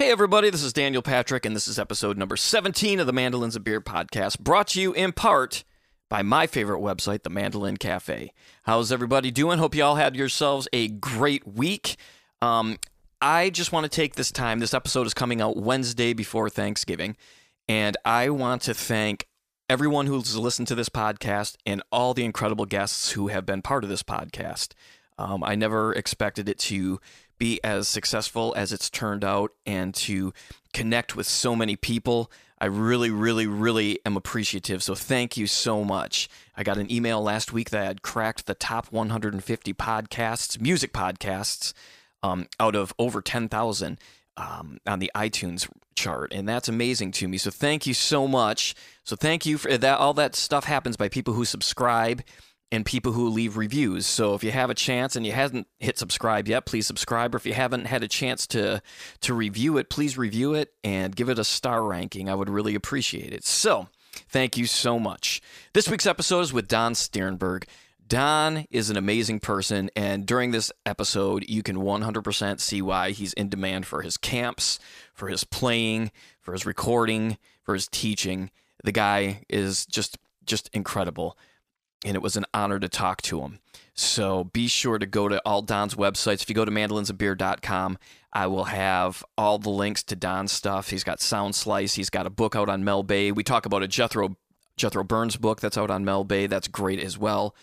Hey, everybody, this is Daniel Patrick, and this is episode number 17 of the Mandolins and Beer podcast, brought to you in part by my favorite website, the Mandolin Cafe. How's everybody doing? Hope you all had yourselves a great week. Um, I just want to take this time. This episode is coming out Wednesday before Thanksgiving, and I want to thank everyone who's listened to this podcast and all the incredible guests who have been part of this podcast. Um, I never expected it to be as successful as it's turned out and to connect with so many people. I really, really, really am appreciative. So thank you so much. I got an email last week that I had cracked the top 150 podcasts, music podcasts, um, out of over 10,000 um, on the iTunes chart, and that's amazing to me. So thank you so much. So thank you for that. All that stuff happens by people who subscribe and people who leave reviews. So if you have a chance and you haven't hit subscribe yet, please subscribe. Or if you haven't had a chance to to review it, please review it and give it a star ranking. I would really appreciate it. So thank you so much. This week's episode is with Don Stiernberg. Don is an amazing person, and during this episode, you can 100% see why he's in demand for his camps, for his playing, for his recording, for his teaching. The guy is just just incredible, and it was an honor to talk to him. So be sure to go to all Don's websites. If you go to mandolinsandbeer.com, I will have all the links to Don's stuff. He's got Soundslice. He's got a book out on Mel Bay. We talk about a Jethro Jethro Burns book that's out on Mel Bay. That's great as well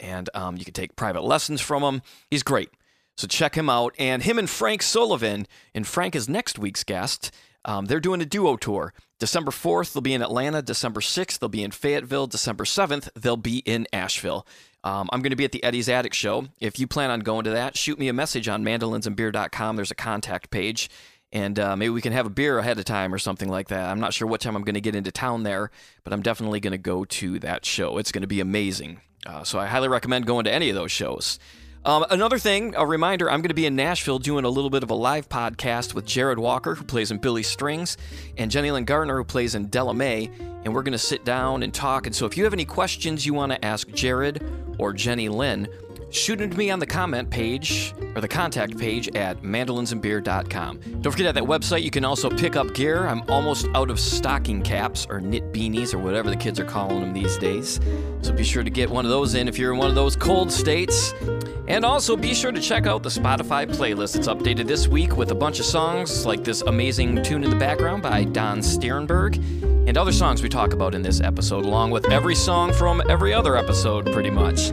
and um, you can take private lessons from him. He's great. So check him out. And him and Frank Sullivan, and Frank is next week's guest. Um, they're doing a duo tour. December 4th, they'll be in Atlanta. December 6th, they'll be in Fayetteville. December 7th, they'll be in Asheville. Um, I'm going to be at the Eddie's Attic show. If you plan on going to that, shoot me a message on mandolinsandbeer.com. There's a contact page, and uh, maybe we can have a beer ahead of time or something like that. I'm not sure what time I'm going to get into town there, but I'm definitely going to go to that show. It's going to be amazing. Uh, so I highly recommend going to any of those shows. Um, another thing, a reminder, I'm going to be in Nashville doing a little bit of a live podcast with Jared Walker, who plays in Billy Strings, and Jenni Lyn Gardner, who plays in Della Mae, and we're going to sit down and talk. And so if you have any questions you want to ask Jared or Jenny Lynn, shoot them to me on the comment page or the contact page at mandolinsandbeer.com. Don't forget at that website you can also pick up gear. I'm almost out of stocking caps or knit beanies or whatever the kids are calling them these days. So be sure to get one of those in if you're in one of those cold states. And also be sure to check out the Spotify playlist. It's updated this week with a bunch of songs like this amazing tune in the background by Don Stiernberg and other songs we talk about in this episode, along with every song from every other episode, pretty much.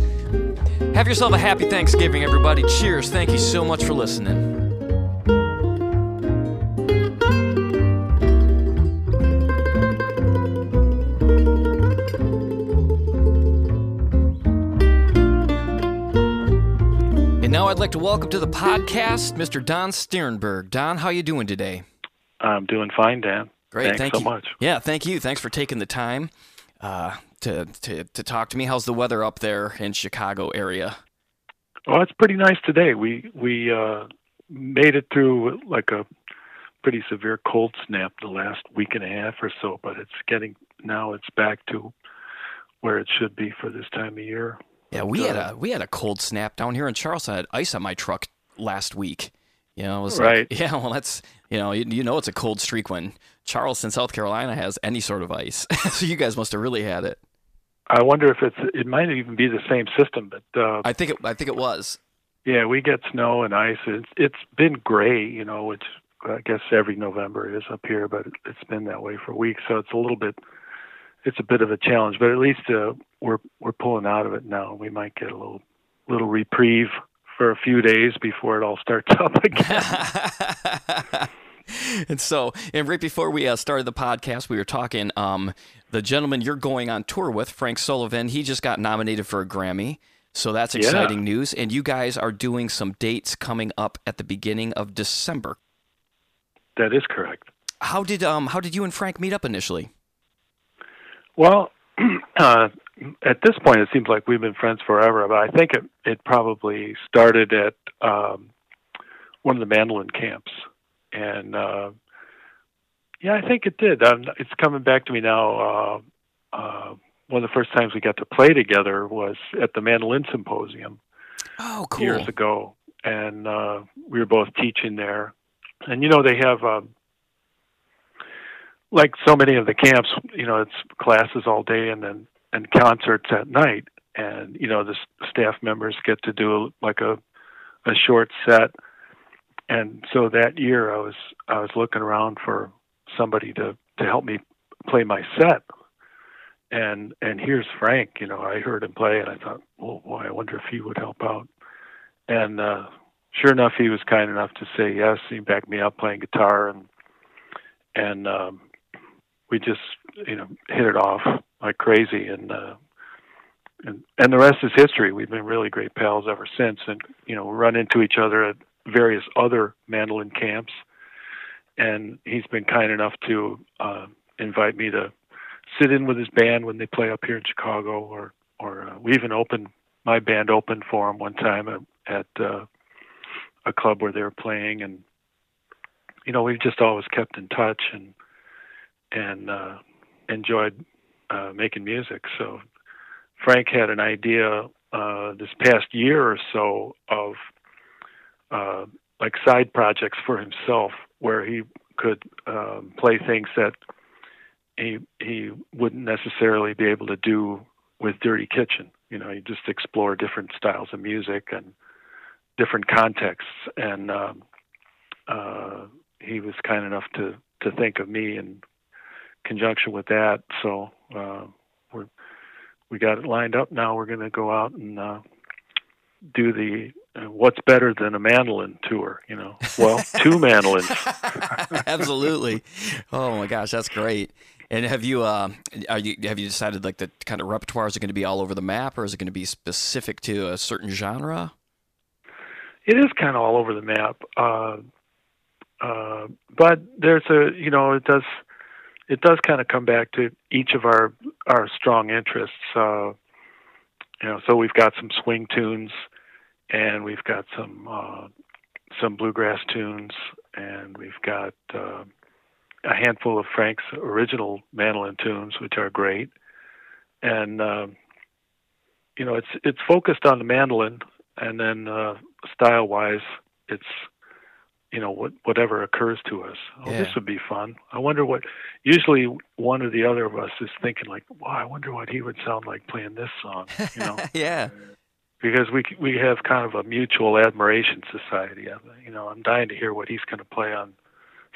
Have yourself a happy Thanksgiving, everybody. Cheers. Thank you so much for listening. I'd like to welcome to the podcast Mr. Don Stiernberg. Don, how you doing today? I'm doing fine, Dan. Great, Thanks thank so you. much. Yeah, thank you. Thanks for taking the time uh, to, to to talk to me. How's the weather up there in Chicago area? Well, it's pretty nice today. We we uh, made it through like a pretty severe cold snap the last week and a half or so, but it's getting now it's back to where it should be for this time of year. Yeah, we had a we had a cold snap down here in Charleston. I had ice on my truck last week. You know, it was Right. like, yeah, well, that's you know, you, you know, it's a cold streak when Charleston, South Carolina, has any sort of ice. so you guys must have really had it. I wonder if it's it might even be the same system, but uh, I think it. I think it was. yeah, we get snow and ice. It's it's been gray, you know, which I guess every November is up here, but it's been that way for weeks. So it's a little bit, it's a bit of a challenge. But at least uh, we're we're pulling out of it now. We might get a little little reprieve for a few days before it all starts up again. and so, and right before we uh, started the podcast, we were talking. Um, the gentleman you're going on tour with, Frank Sullivan, he just got nominated for a Grammy. So that's Yeah. exciting news. And you guys are doing some dates coming up at the beginning of December. that is correct. How did um how did you and Frank meet up initially? Well, uh, at this point, it seems like we've been friends forever. But I think it it probably started at um, one of the mandolin camps, and uh, yeah, I think it did. Um, it's coming back to me now. Uh, uh, one of the first times we got to play together was at the mandolin symposium Oh, cool. years ago, and uh, we were both teaching there. And you know, they have uh, like so many of the camps, you know, it's classes all day and then and concerts at night, and you know the staff members get to do like a a short set. And so that year, I was I was looking around for somebody to to help me play my set. And and here's Frank. You know, I heard him play, and I thought, well, boy, I wonder if he would help out. And uh, sure enough, he was kind enough to say yes. He backed me up playing guitar, and and um, we just you know hit it off like crazy, and uh, and and the rest is history. We've been really great pals ever since, and you know run into each other at various other mandolin camps, and he's been kind enough to uh, invite me to sit in with his band when they play up here in Chicago, or or uh, we even opened my band opened for him one time at, at uh, a club where they were playing, and you know we've just always kept in touch and and uh, enjoyed uh, making music. So Frank had an idea uh, this past year or so of uh, like side projects for himself, where he could um, play things that he he wouldn't necessarily be able to do with Dirty Kitchen. You know, he just explore different styles of music and different contexts, and um, uh, he was kind enough to to think of me in conjunction with that. So uh, we're we got it lined up now. We're going to go out and uh, do the uh, what's better than a mandolin tour. You know, well, two mandolins. Absolutely. Oh my gosh, that's great. And have you, uh, are you, have you decided like the kind of repertoire is it going to be all over the map, or is it going to be specific to a certain genre? It is kind of all over the map, uh, uh, but there's a, you know, it does, it does kind of come back to each of our our strong interests. Uh, you know, so we've got some swing tunes, and we've got some uh, some bluegrass tunes, and we've got uh, a handful of Frank's original mandolin tunes, which are great. And um, you know, it's it's focused on the mandolin, and then uh, style-wise, it's you know what whatever occurs to us. Oh, yeah. this would be fun. I wonder what. Usually, one or the other of us is thinking like, "Wow, I wonder what he would sound like playing this song." You know? yeah. Because we we have kind of a mutual admiration society. You know, I'm dying to hear what he's going to play on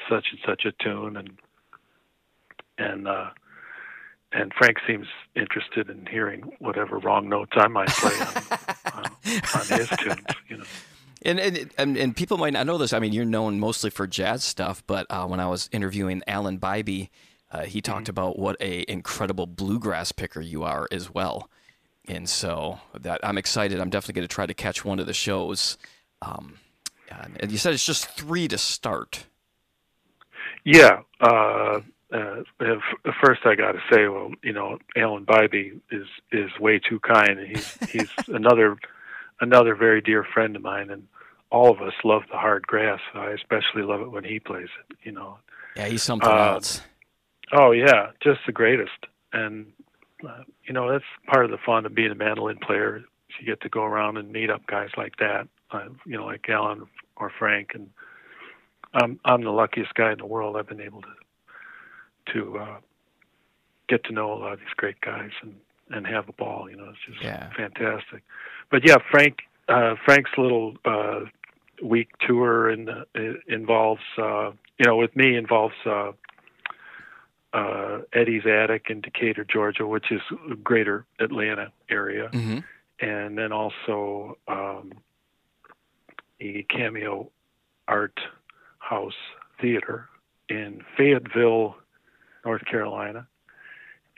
such and such a tune, and and uh, and Frank seems interested in hearing whatever wrong notes I might play on, on, on his tunes. You know. And, and and people might not know this. I mean, you're known mostly for jazz stuff, but uh, when I was interviewing Alan Bibey, uh, he talked mm-hmm. about what a incredible bluegrass picker you are as well. And so that I'm excited. I'm definitely going to try to catch one of the shows. Um, and you said it's just three to start. Yeah. Uh, uh, first, I got to say, well, you know, Alan Bibey is is way too kind. He's he's another another very dear friend of mine, and all of us love the hard grass. I especially love it when he plays it. You know. Yeah, he's something uh, else. Oh yeah, just the greatest. And uh, you know that's part of the fun of being a mandolin player. You get to go around and meet up guys like that. Uh, you know, like Alan or Frank, and I'm I'm the luckiest guy in the world. I've been able to to uh, get to know a lot of these great guys and and have a ball. You know, it's just yeah. fantastic. But yeah, Frank uh, Frank's little uh, week tour uh, involves uh, you know with me involves uh, uh, Eddie's Attic in Decatur, Georgia, which is greater Atlanta area, mm-hmm. and then also um, the Cameo Art House Theater in Fayetteville, North Carolina.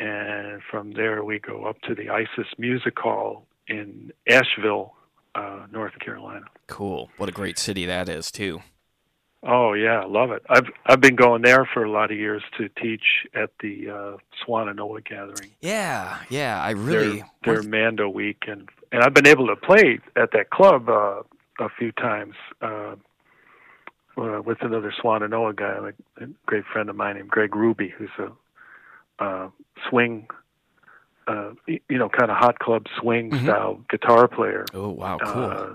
And from there, we go up to the Isis Music Hall in Asheville, uh, North Carolina. Cool. What a great city that is, too. Oh yeah, love it. I've I've been going there for a lot of years to teach at the uh, Swannanoa gathering. Yeah, yeah, I really their, their Mando week, and and I've been able to play at that club uh, a few times uh, uh, with another Swannanoa guy, a great friend of mine named Greg Ruby, who's a uh, swing uh, you know, kind of hot club swing mm-hmm. style guitar player. Oh wow, cool. Uh,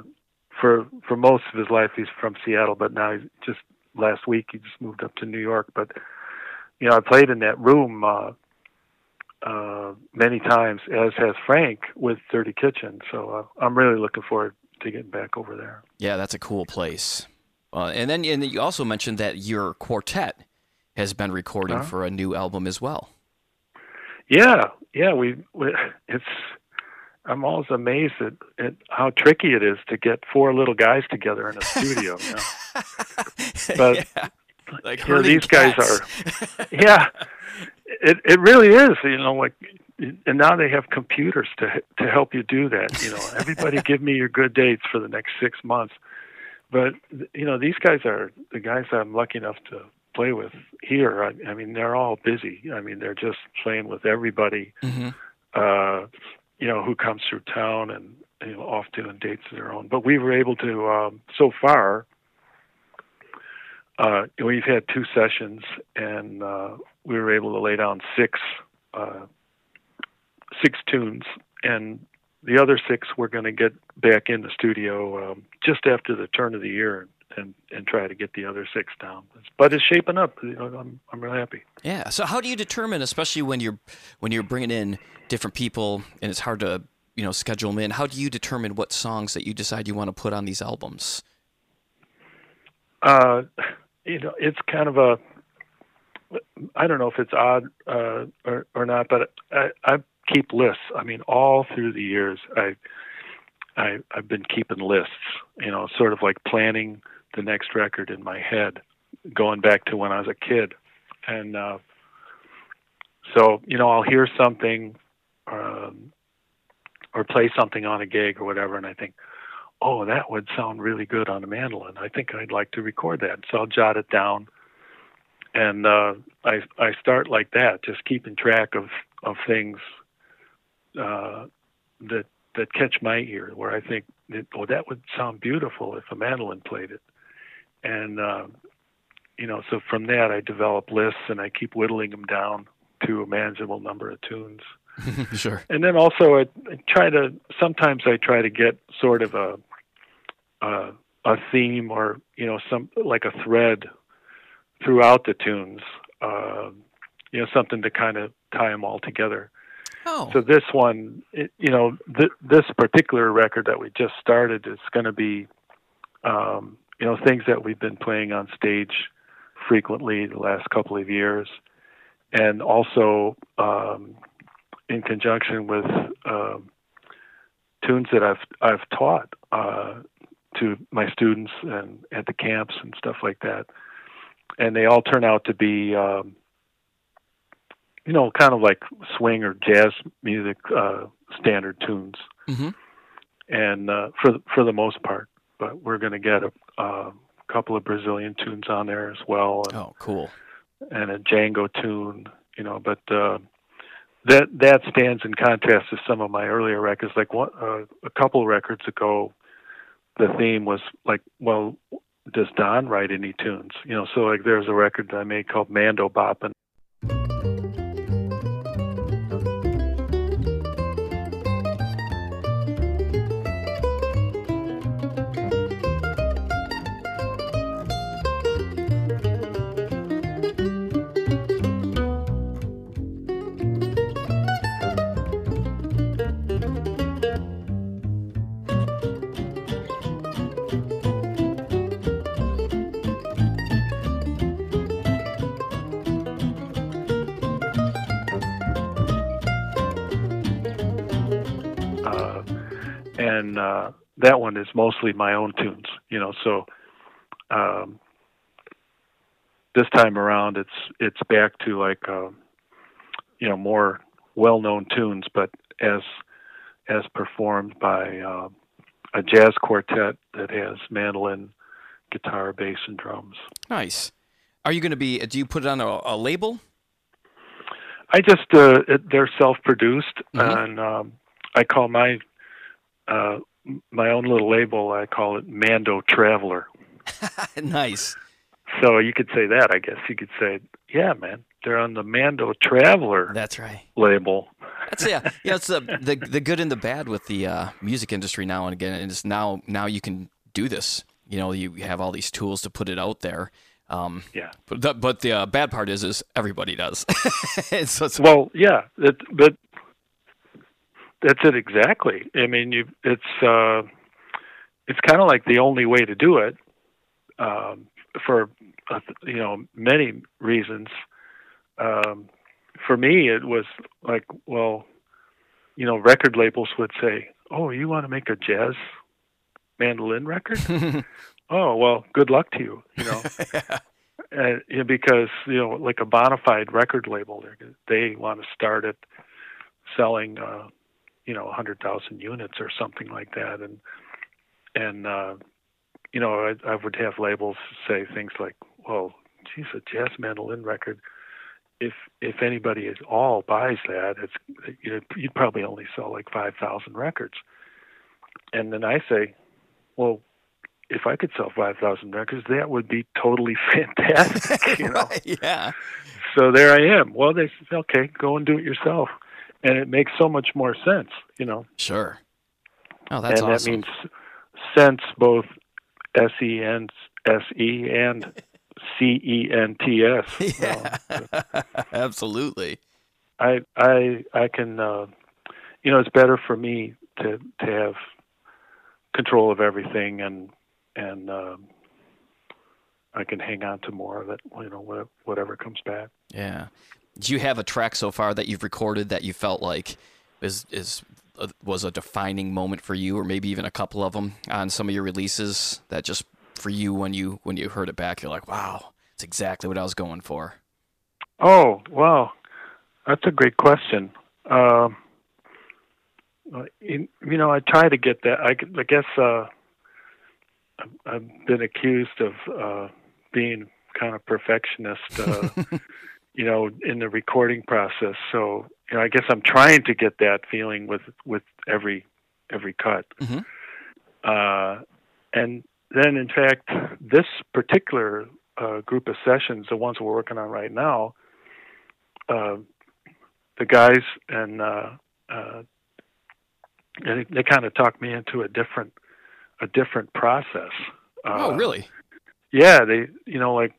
for for most of his life, he's from Seattle, but now he's just last week he just moved up to New York. But you know, I played in that room uh, uh, many times, as has Frank with Dirty Kitchen. So uh, I'm really looking forward to getting back over there. Yeah, that's a cool place. Uh, and then and you also mentioned that your quartet has been recording Uh-huh. for a new album as well. Yeah, yeah, we, we it's. I'm always amazed at, at how tricky it is to get four little guys together in a studio. You know? But, yeah. like you know, these guys are yeah it it really is you know like and now they have computers to to help you do that you know everybody give me your good dates for the next 6 months but you know these guys are the guys I'm lucky enough to play with here. I, I mean they're all busy. I mean they're just playing with everybody Mhm. uh you know who comes through town and you know off doing dates of their own. But we were able to um so far uh, we've had two sessions, and uh, we were able to lay down six uh, six tunes, and the other six we're going to get back in the studio um, just after the turn of the year, and and try to get the other six down. But it's shaping up. You know, I'm I'm really happy. Yeah. So how do you determine, especially when you're when you're bringing in different people and it's hard to you know schedule them in? How do you determine what songs that you decide you want to put on these albums? Uh, you know, it's kind of a I don't know if it's odd uh, or or not, but I, I keep lists. I mean, all through the years, I, I I've been keeping lists. You know, sort of like planning the next record in my head, going back to when I was a kid, and uh, so you know, I'll hear something, um, or play something on a gig or whatever, and I think, oh, that would sound really good on a mandolin. I think I'd like to record that. So I'll jot it down, and uh, I I start like that, just keeping track of of things uh, that that catch my ear, where I think, that, oh, that would sound beautiful if a mandolin played it, and uh, you know, so from that I develop lists and I keep whittling them down to a manageable number of tunes sure. and then also I, I try to sometimes I try to get sort of a a, a theme or you know some like a thread throughout the tunes, um, you know something to kind of tie them all together. Oh. So this one, it, you know, th- this particular record that we just started is going to be, um, you know, things that we've been playing on stage frequently the last couple of years, and also um, in conjunction with um, tunes that I've I've taught uh, to my students and at the camps and stuff like that, and they all turn out to be. Um, you know, kind of like swing or jazz music uh, standard tunes, hmm and uh, for the, for the most part. But we're going to get a, a couple of Brazilian tunes on there as well, and, Oh, cool. and a Django tune. You know, but uh, that that stands in contrast to some of my earlier records. Like one, uh, a couple records ago, the theme was like, well, does Don write any tunes? You know, so like there's a record that I made called Mando Boppin'. And uh, that one is mostly my own tunes. You know, so um, this time around, it's it's back to like uh, you know more well-known tunes, but as as performed by uh, a jazz quartet that has mandolin, guitar, bass, and drums. Nice. Are you going to be? Do you put it on a, a label? I just uh, it, they're self-produced, Mhm. and um, I call my uh, my own little label. I call it Mando Traveler. nice. So you could say that. I guess you could say, yeah, man, they're on the Mando Traveler That's right. label. That's yeah. Yeah, it's the the the good and the bad with the uh, music industry now and again. And it's now now you can do this. You know, you have all these tools to put it out there. Um, Yeah. But the, but the uh, bad part is, is everybody does. so Well, yeah, it, but that's it exactly. I mean, you it's uh, it's kind of like the only way to do it um, for uh, you know many reasons. Um, for me, it was like, well, you know, record labels would say, "Oh, you want to make a jazz mandolin record? oh, well, good luck to you." You know. and you know, because you know, like a bona fide record label, they they want to start it selling, uh, you know, a hundred thousand units or something like that, and and uh, you know, I, I would have labels say things like, "Well, geez, a jazz mandolin record." If if anybody at all buys that, it's you know, you'd probably only sell like five thousand records. And then I say, well, if I could sell 5,000 records, that would be totally fantastic, you know. Yeah. So there I am. Well, they said, okay, go and do it yourself, and it makes so much more sense, you know. Sure. Oh, that's and awesome. that means sense both S E N S E and C E N T S. yeah. Absolutely. I I I can uh, you know it's better for me to to have control of everything and and um, I can hang on to more of it you know whatever comes back. Yeah. Do you have a track so far that you've recorded that you felt like is is uh, was a defining moment for you, or maybe even a couple of them on some of your releases that just for you when you when you heard it back, you're like, wow, it's exactly what I was going for. Oh wow, that's a great question. Um, you, you know, I try to get that. I, I guess uh, I've been accused of uh, being kind of perfectionist. You know, in the recording process. So, you know, I guess I'm trying to get that feeling with with every every cut. Mm-hmm. Uh, and then, in fact, this particular uh, group of sessions, the ones we're working on right now, uh, the guys and uh, uh, they, they kind of talked me into a different a different process. oh, Uh, really? yeah, they you know like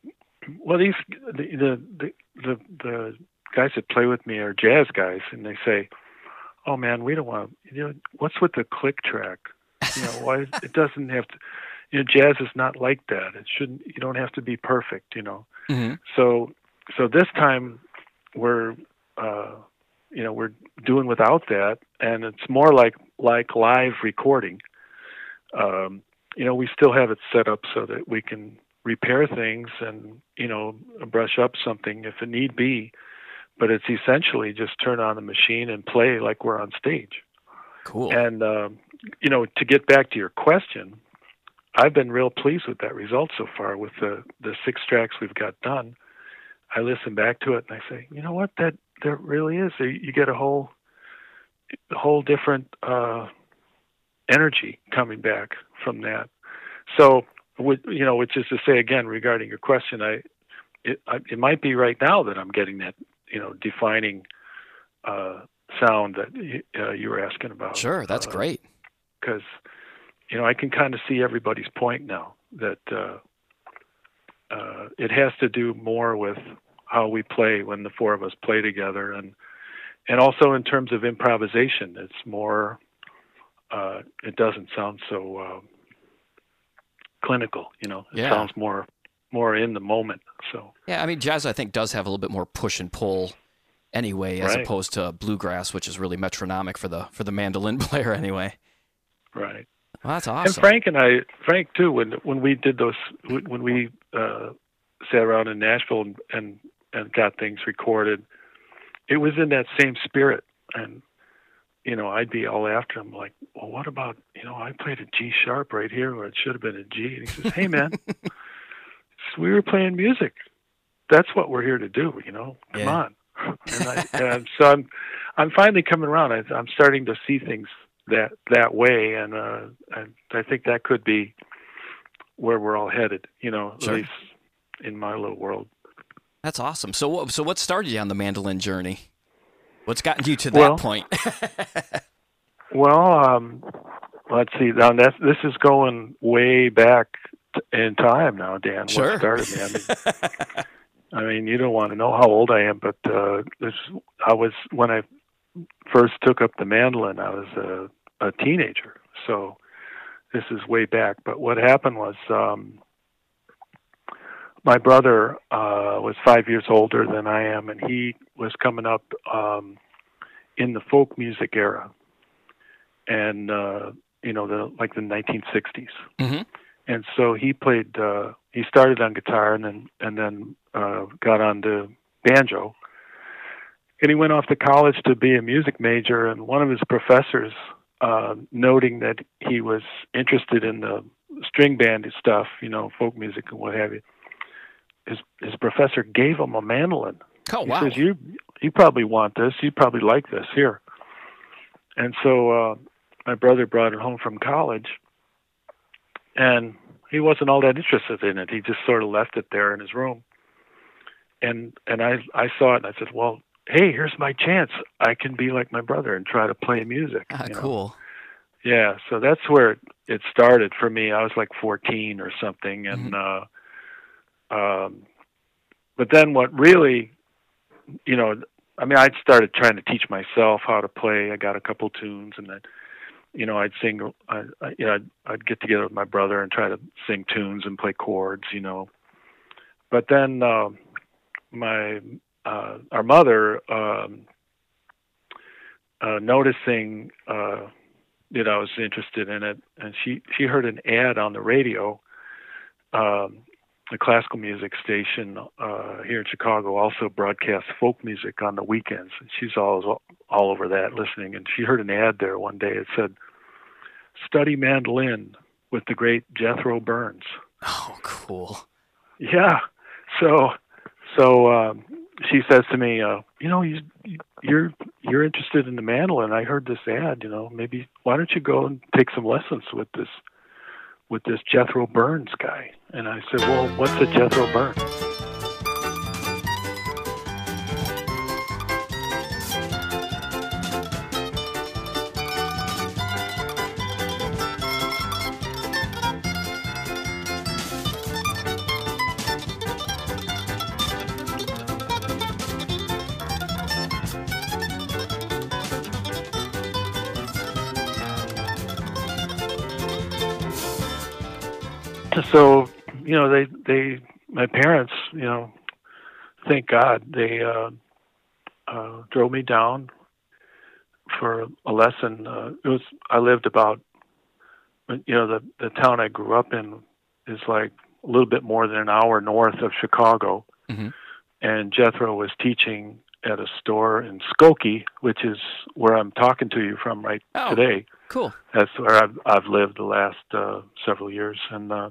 well these the the the the, guys that play with me are jazz guys and they say, "Oh man, we don't want you know what's with the click track? You know, why it doesn't have to you know jazz is not like that. It shouldn't you don't have to be perfect, you know." Mm-hmm. So so this time we're uh you know we're doing without that and it's more like like live recording um you know we still have it set up so that we can repair things and you know brush up something if it need be but it's essentially just turn on the machine and play like we're on stage. Cool. and um you know to get back to your question i've been real pleased with that result so far with the the six tracks we've got done. I listen back to it and i say you know what? That there really is. You get a whole whole different uh energy coming back from that. So would you know which is to say again regarding your question i it I, it might be right now that i'm getting that you know defining uh sound that uh, you were asking about sure, that's uh, great. because you know I can kind of see everybody's point now that uh, uh, it has to do more with how we play when the four of us play together, and and also in terms of improvisation, it's more. Uh, it doesn't sound so uh, clinical, you know. It Yeah. sounds more more in the moment. So Yeah, I mean, jazz I think does have a little bit more push and pull anyway, as Right. opposed to bluegrass, which is really metronomic for the for the mandolin player anyway. right. Well, that's And awesome. Frank and I, Frank too, when when we did those, when we uh, sat around in Nashville and, and and got things recorded, it was in that same spirit. And you know, I'd be all after him, like, well, what about you know, I played a G sharp right here where it should have been a G. And he says, hey man, we were playing music. That's what we're here to do. You know, come Yeah. on. And, I, and so I'm, I'm finally coming around. I, I'm starting to see things that that way, and uh, I, I think that could be where we're all headed. You know, Sure. at least in my little world. That's awesome. So, what- so what started you on the mandolin journey? What's gotten you to that Well- point? Well, um, let's see. Now that's this is going way back in time now, Dan. Sure. What started me? I mean, I mean, you don't want to know how old I am, but uh, this I was when I first took up the mandolin. I was a, a teenager, so this is way back. But what happened was. Um, my brother uh, was five years older than I am, and he was coming up um, in the folk music era, and uh, you know the like the 1960s. Mm-hmm. And so he played. Uh, he started on guitar, and then and then uh, got onto banjo. And he went off to college to be a music major. And one of his professors, uh, noting that he was interested in the string band stuff, you know, folk music and what have you, his his professor gave him a mandolin. Oh He wow! says, "You you probably want this. You probably like this here." And so uh, my brother brought it home from college, and he wasn't all that interested in it. He just sort of left it there in his room. And and I I saw it and I said, "Well, hey, here's my chance. I can be like my brother and try to play music." Ah, you know? cool. Yeah, so that's where it, it started for me. I was like 14 or something, and uh, um, but then what really, you know, I mean, I'd started trying to teach myself how to play. I got a couple tunes, and then, you know, I'd sing. I, I you know, I'd, I'd get together with my brother and try to sing tunes and play chords, you know. But then uh, my uh, our mother, um, uh, noticing. Uh, that I was interested in it, and she she heard an ad on the radio. Um, the classical music station uh, here in Chicago also broadcasts folk music on the weekends. And she's all all over that listening, and she heard an ad there one day. It said, "Study mandolin with the great Jethro Burns." Oh, cool. Yeah, so so um, she says to me, uh, "You know, you, you're you're interested in the mandolin. I heard this ad. You know, maybe why don't you go and take some lessons with this with this Jethro Burns guy?" And I said, "Well, what's a Jethro Burns?" You know they they my parents you know thank god they uh uh drove me down for a lesson uh it was i lived about you know the the town i grew up in is like a little bit more than an hour north of chicago Mhm. and jethro was teaching at a store in skokie which is where i'm talking to you from right Oh. today Cool. that's where I've I've lived the last uh, several years, and uh,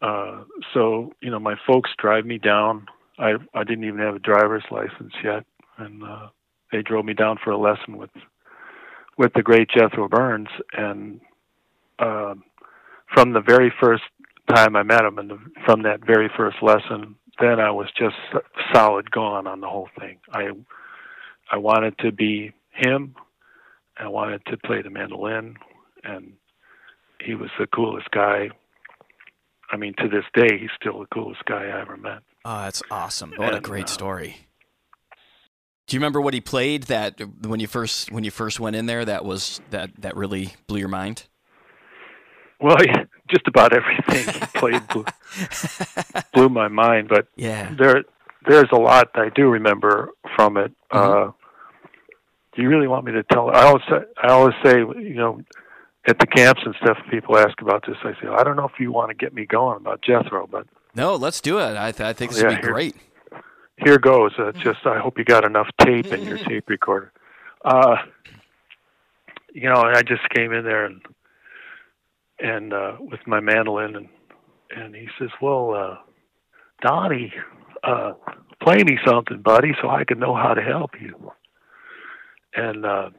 uh, so you know my folks drive me down. I I didn't even have a driver's license yet, and uh, they drove me down for a lesson with with the great Jethro Burns, and uh, from the very first time I met him, and the, from that very first lesson, then I was just solid gone on the whole thing. I I wanted to be him. I wanted to play the mandolin, and he was the coolest guy. I mean, to this day, he's still the coolest guy I ever met. Oh, that's awesome. What a great uh, story. Do you remember what he played that when you first when you first went in there that was that that really blew your mind? Well, just about everything he played blew, blew my mind, but Yeah. there there's a lot I do remember from it. Uh, do you really want me to tell? I always I always say, you know, at the camps and stuff, people ask about this. I say, I don't know if you want to get me going about Jethro, but No, let's do it. I, th- I think this Yeah, would be here- great. here goes. Uh, just I hope you got enough tape in your tape recorder. Uh, you know, I just came in there and and uh, with my mandolin and and he says, "Well, uh, Donnie, uh, play me something, buddy, so I can know how to help you." And uh,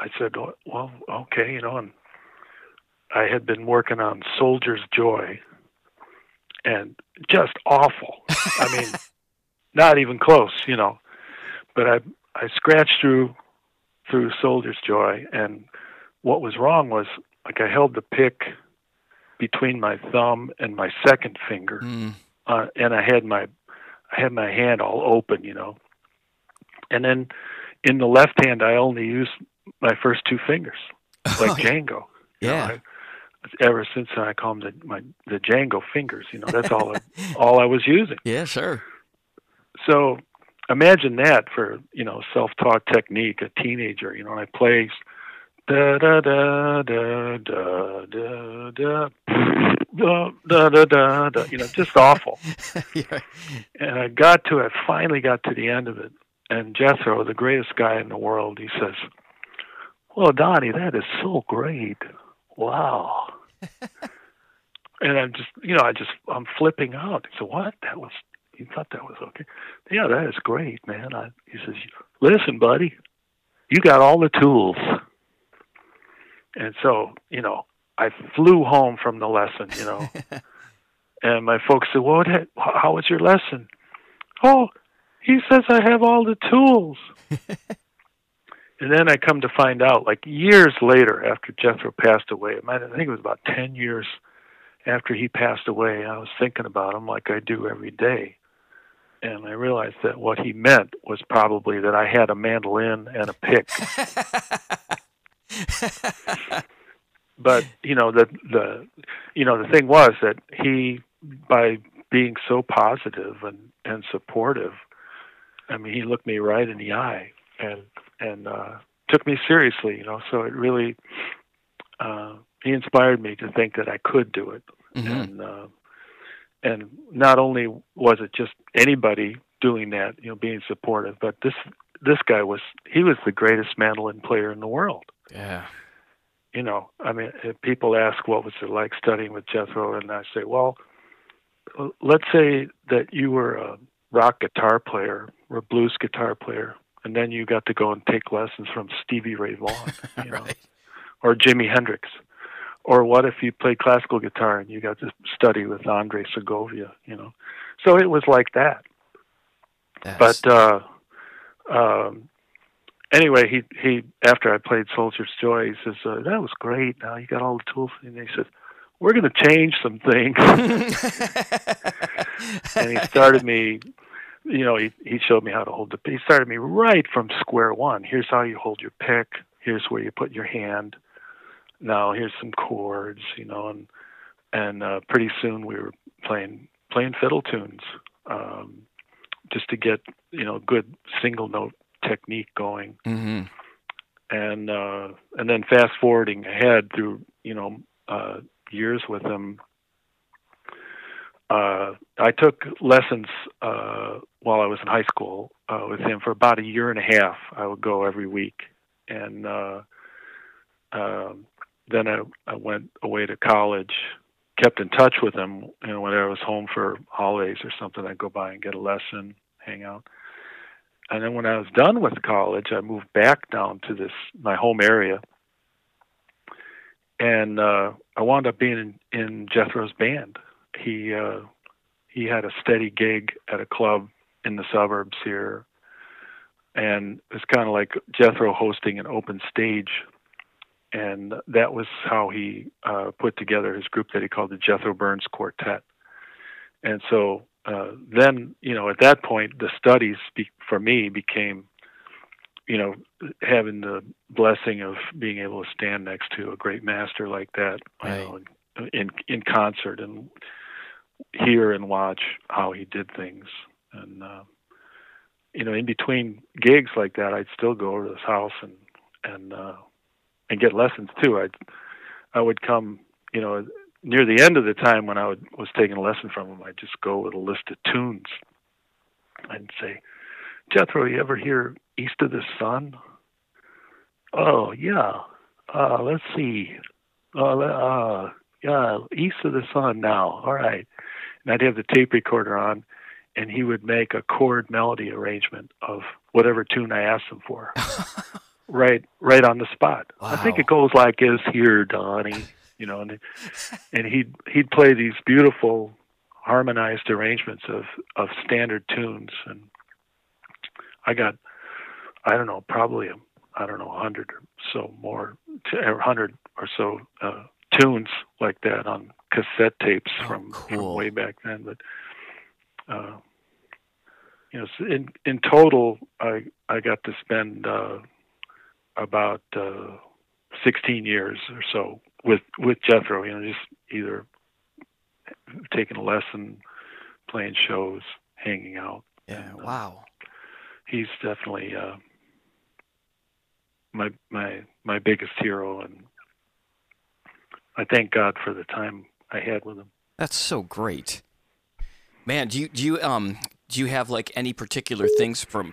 I said, "Well, okay, you know." And I had been working on Soldier's Joy, and just awful. I mean, not even close, you know. But I I scratched through through Soldier's Joy, and what was wrong was like I held the pick between my thumb and my second finger, Mm. uh, and I had my I had my hand all open, you know. And then in the left hand, I only used my first two fingers, like Django. Yeah. You know, I, ever since I call them the my the Django fingers, you know, that's all I, all I was using. Yeah, sure. So imagine that for you know self-taught technique, a teenager. You know, I play da da da da da da da. Da, da da da you know just awful yeah. and i got to it. finally got to the end of it and jethro the greatest guy in the world he says "Well, Donnie, that is so great. Wow." and I'm just, you know, I just, I'm flipping out. He said, "What? That was you thought that was okay. Yeah, that is great, man. I, he says, listen, buddy, you got all the tools. And so, you know, I flew home from the lesson, you know, and my folks said, well, what, how was your lesson? Oh, he says I have all the tools. and then I come to find out, like years later, after Jethro passed away, I think it was about 10 years after he passed away, I was thinking about him like I do every day and I realized that what he meant was probably that I had a mandolin and a pick. but you know the the you know the thing was that he by being so positive and and supportive, I mean he looked me right in the eye and and uh, took me seriously. You know, so it really uh, he inspired me to think that I could do it Mhm. and. Uh, and not only was it just anybody doing that, you know, being supportive, but this this guy was he was the greatest mandolin player in the world. Yeah. You know, I mean, if people ask what was it like studying with Jethro, and I say, well, let's say that you were a rock guitar player or a blues guitar player, and then you got to go and take lessons from Stevie Ray Vaughan, you know, Right. or Jimi Hendrix. Or what if you played classical guitar and you got to study with Andre Segovia, you know? So it was like that. But uh um anyway, he he after I played Soldier's Joy, he says, uh, "That was great. Now you got all the tools." And he says, "We're going to change some things." and he started me you know he he showed me how to hold the he started me right from square one. Here's how you hold your pick. Here's where you put your hand. Now here's some chords you know and and uh pretty soon we were playing playing fiddle tunes um just to get you know good single note technique going. Mhm. and uh and then fast forwarding ahead through you know uh years with him I took lessons uh while I was in high school uh with him for about a year and a half. I would go every week. And uh um then I I went away to college kept in touch with him you know when I was home for holidays or something I'd go by and get a lesson hang out. And then when I was done with college, I moved back down to this my home area, and uh, I wound up being in, in Jethro's band. He uh, he had a steady gig at a club in the suburbs here, and it's kind of like Jethro hosting an open stage, and that was how he uh, put together his group that he called the Jethro Burns Quartet, and so uh, then you know at that point the studies be, for me became you know having the blessing of being able to stand next to a great master like that you know in, in in concert and hear and watch how he did things and uh, you know in between gigs like that I'd still go over to his house and and uh, and get lessons too I I would come you know near the end of the time when I would, was taking a lesson from him, I'd just go with a list of tunes and say, Jethro, you ever hear East of the Sun? Oh, yeah. Uh, let's see. Uh, uh, yeah, East of the Sun now. All right. I'd have the tape recorder on, and he would make a chord melody arrangement of whatever tune I asked him for. right, right on the spot. I think it goes like this here, Donnie. You know, and and he'd he'd play these beautiful harmonized arrangements of of standard tunes and I got I don't know probably a, I don't know a hundred or so more to a hundred or so uh, tunes like that on cassette tapes Oh, from, cool. from way back then. But uh, you know, in in total, I I got to spend uh, about uh, 16 years or so with with Jethro. You know, just either taking a lesson, playing shows, hanging out. Yeah. And, uh, Wow. He's definitely uh, my my my biggest hero, and I thank God for the time I had with him. That's so great. Man, do you do you um do you have like any particular things from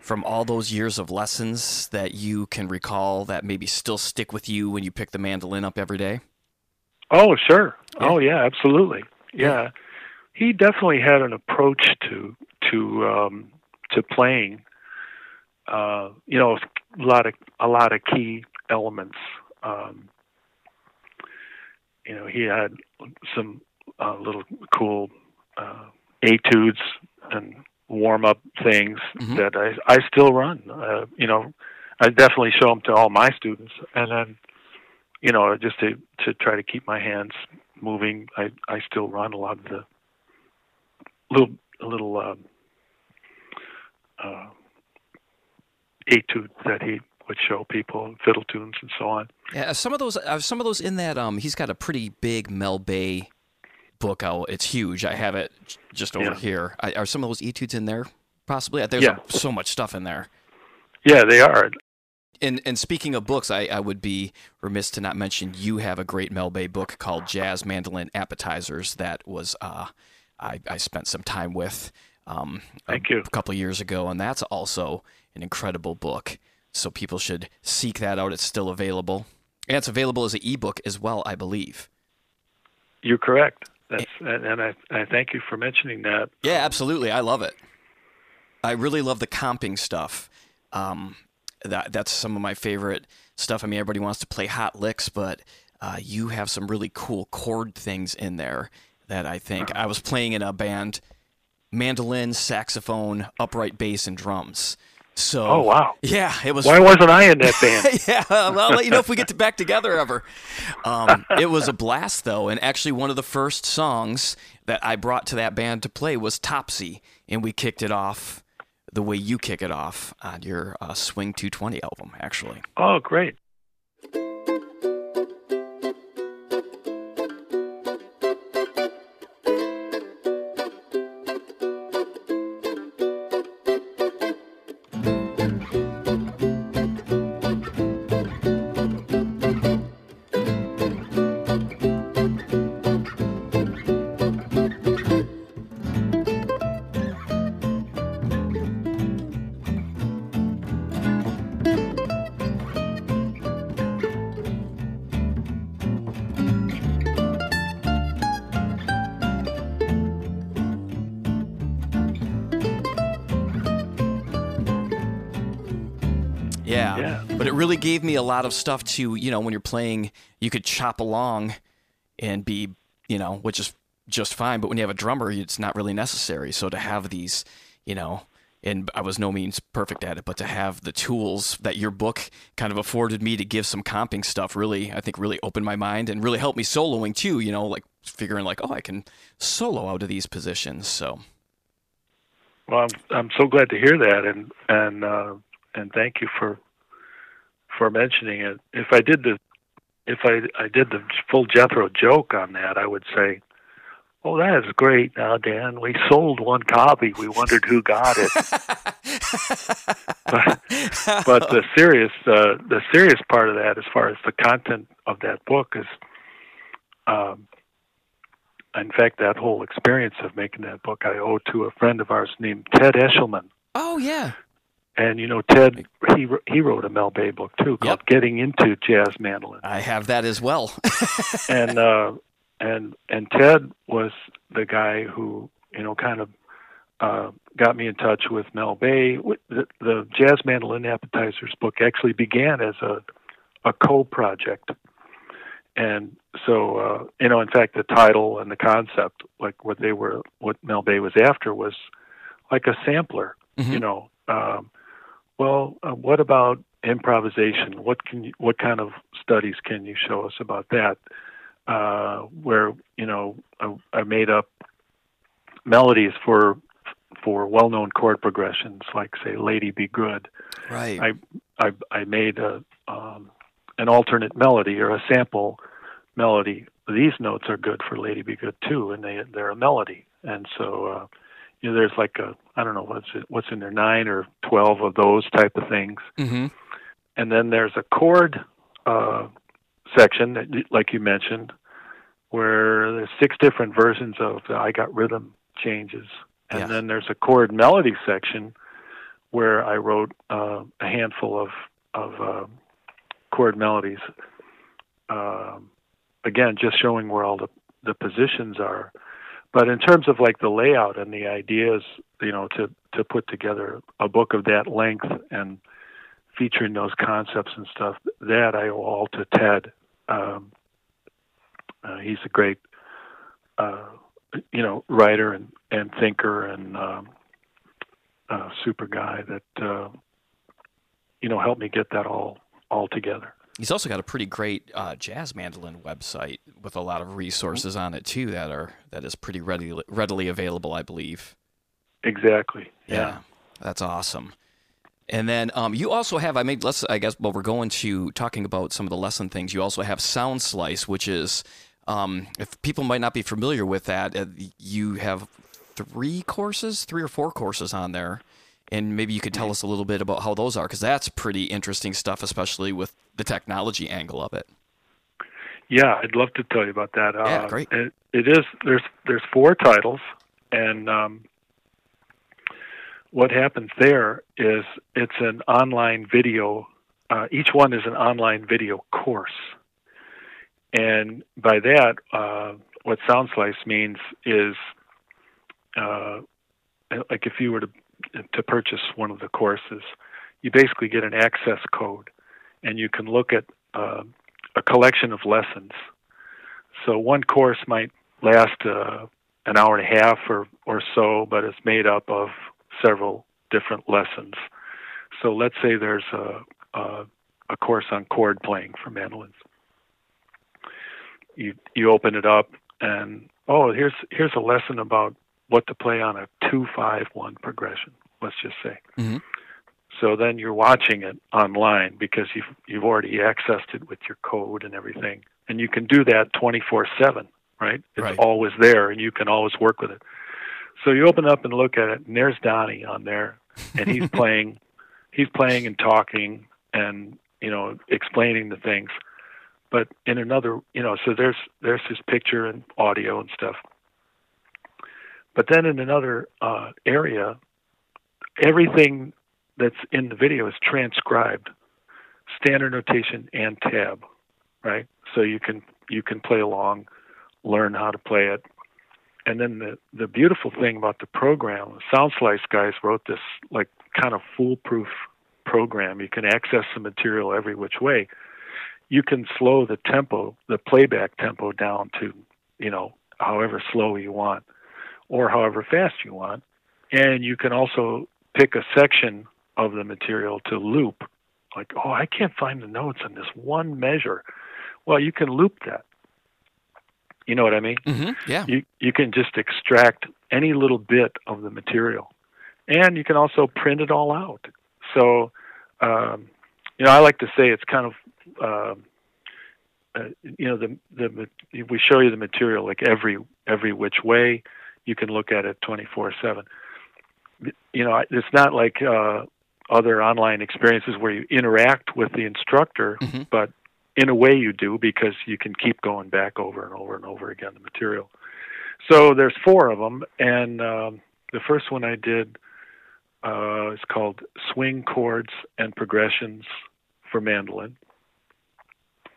from all those years of lessons that you can recall that maybe still stick with you when you pick the mandolin up every day? Oh, sure. Yeah. Oh, yeah, absolutely. Yeah. Yeah. He definitely had an approach to to um to playing uh you know a lot of a lot of key elements um you know he had some uh, little cool uh etudes and warm up things Mhm. that I I still run uh you know I definitely show them to all my students and then you know, just to to try to keep my hands moving. I I still run a lot of the little little um, uh, etudes that he would show people, fiddle tunes and so on. Yeah, some of those some of those in that um he's got a pretty big Mel Bay book out. It's huge. I have it just over Yeah. here. I, are some of those etudes in there? Possibly. There's Yeah. so much stuff in there. Yeah, they are. And and speaking of books, I, I would be remiss to not mention you have a great Mel Bay book called Jazz Mandolin Appetizers that was uh I, I spent some time with um Thank a, you. a couple years ago and that's also an incredible book. So people should seek that out. It's still available. And it's available as an ebook as well, I believe. You're correct. That's and, I I thank you for mentioning that. Yeah, absolutely. I love it. I really love the comping stuff. Um, that that's some of my favorite stuff. I mean, everybody wants to play hot licks, but uh, you have some really cool chord things in there that I think I was playing in a band: mandolin, saxophone, upright bass, and drums. So, Oh wow. yeah, it was Why wasn't I in that band? yeah, well, I'll let you know if we get to back together ever. Um, it was a blast, though, and actually, one of the first songs that I brought to that band to play was Topsy, and we kicked it off the way you kick it off on your uh, Swing 220 album, actually. oh, great. Really gave me a lot of stuff to, you know, when you're playing, you could chop along and be, you know, which is just fine. But when you have a drummer, it's not really necessary. So to have these, you know, and I was no means perfect at it, but to have the tools that your book kind of afforded me to give some comping stuff really, I think, really opened my mind and really helped me soloing too, you know, like figuring like, oh, I can solo out of these positions. So, Well, I'm I'm so glad to hear that, and and uh, and thank you for for mentioning it. If I did the if I I did the full Jethro joke on that, I would say, "Oh, that is great." Now, Dan, we sold one copy. We wondered who got it. but, but the serious uh, the serious part of that, as far as the content of that book, is. Um, in fact, that whole experience of making that book, I owe to a friend of ours named Ted Eschliman. oh, yeah. And you know, Ted he he wrote a Mel Bay book too called Yep. "Getting into Jazz Mandolin," I have that as well. and uh, and and Ted was the guy who you know kind of uh, got me in touch with Mel Bay. The, the Jazz Mandolin Appetizers book actually began as a a co-project, and so uh, you know, in fact, the title and the concept, like what they were, what Mel Bay was after, was like a sampler. Mhm. You know, um, well, uh, what about improvisation? What can you, what kind of studies can you show us about that? uh, where you know I, I made up melodies for for well-known chord progressions, like say "Lady Be Good." Right. I I, I made a um, an alternate melody or a sample melody. These notes are good for "Lady Be Good" too, and they they're a melody. And so uh, you know, there's like a I don't know what's it, what's in there nine or twelve of those type of things. Mm-hmm. And then there's a chord uh, section that, like you mentioned, where there's six different versions of the I Got Rhythm changes. And Yes. then there's a chord melody section where I wrote uh, a handful of of uh, chord melodies. Um, again, just showing where all the the positions are. But in terms of like the layout and the ideas, you know, to to put together a book of that length and featuring those concepts and stuff, that I owe all to Ted. Um, uh, he's a great, uh, you know, writer and, and thinker and um, uh, super guy that uh, you know helped me get that all all together. He's also got a pretty great uh, jazz mandolin website with a lot of resources on it too that are that is pretty readily readily available, I believe. Exactly. Yeah, that's awesome. And then um, you also have I made let's I guess well we're going to talking about some of the lesson things. You also have Soundslice, which is um, if people might not be familiar with that, uh, you have three courses, three or four courses on there, and maybe you could tell us a little bit about how those are because that's pretty interesting stuff, especially with the technology angle of it. Yeah, I'd love to tell you about that. Yeah, uh, great. It, it is there's there's four titles, and um, what happens there is it's an online video. Uh, each one is an online video course, and by that, uh, what Soundslice means is, uh, like if you were to to purchase one of the courses, you basically get an access code, and you can look at uh, a collection of lessons. So one course might last uh, an hour and a half or, or so, but it's made up of several different lessons. So let's say there's a, a, a course on chord playing for mandolins. You you open it up and oh here's here's a lesson about what to play on a two five one progression. Let's just say. Mhm. So then you're watching it online because you've you've already accessed it with your code and everything, and you can do that 24/7, right? It's Right. always there, and you can always work with it. So you open up and look at it, and there's Donnie on there, and he's playing, he's playing and talking, and you know explaining the things. But in another, you know, so there's there's his picture and audio and stuff. But then in another uh, area, everything that's in the video is transcribed, standard notation and tab, right? So you can you can play along, learn how to play it, and then the the beautiful thing about the program, the Soundslice guys wrote this like kind of foolproof program. You can access the material every which way. You can slow the tempo, the playback tempo down to, you know, however slow you want or however fast you want. And you can also pick a section of the material to loop. Like, oh, I can't find the notes on this one measure. Well, you can loop that. You know what I mean? Mm-hmm. Yeah. You you can just extract any little bit of the material, and you can also print it all out. So, um, you know, I like to say it's kind of, um, uh, you know, the the we show you the material like every every which way. You can look at it twenty four seven. You know, it's not like uh, other online experiences where you interact with the instructor, Mhm. but in a way you do because you can keep going back over and over and over again the material. So there's four of them, and um, the first one I did uh, is called "Swing Chords and Progressions for Mandolin,"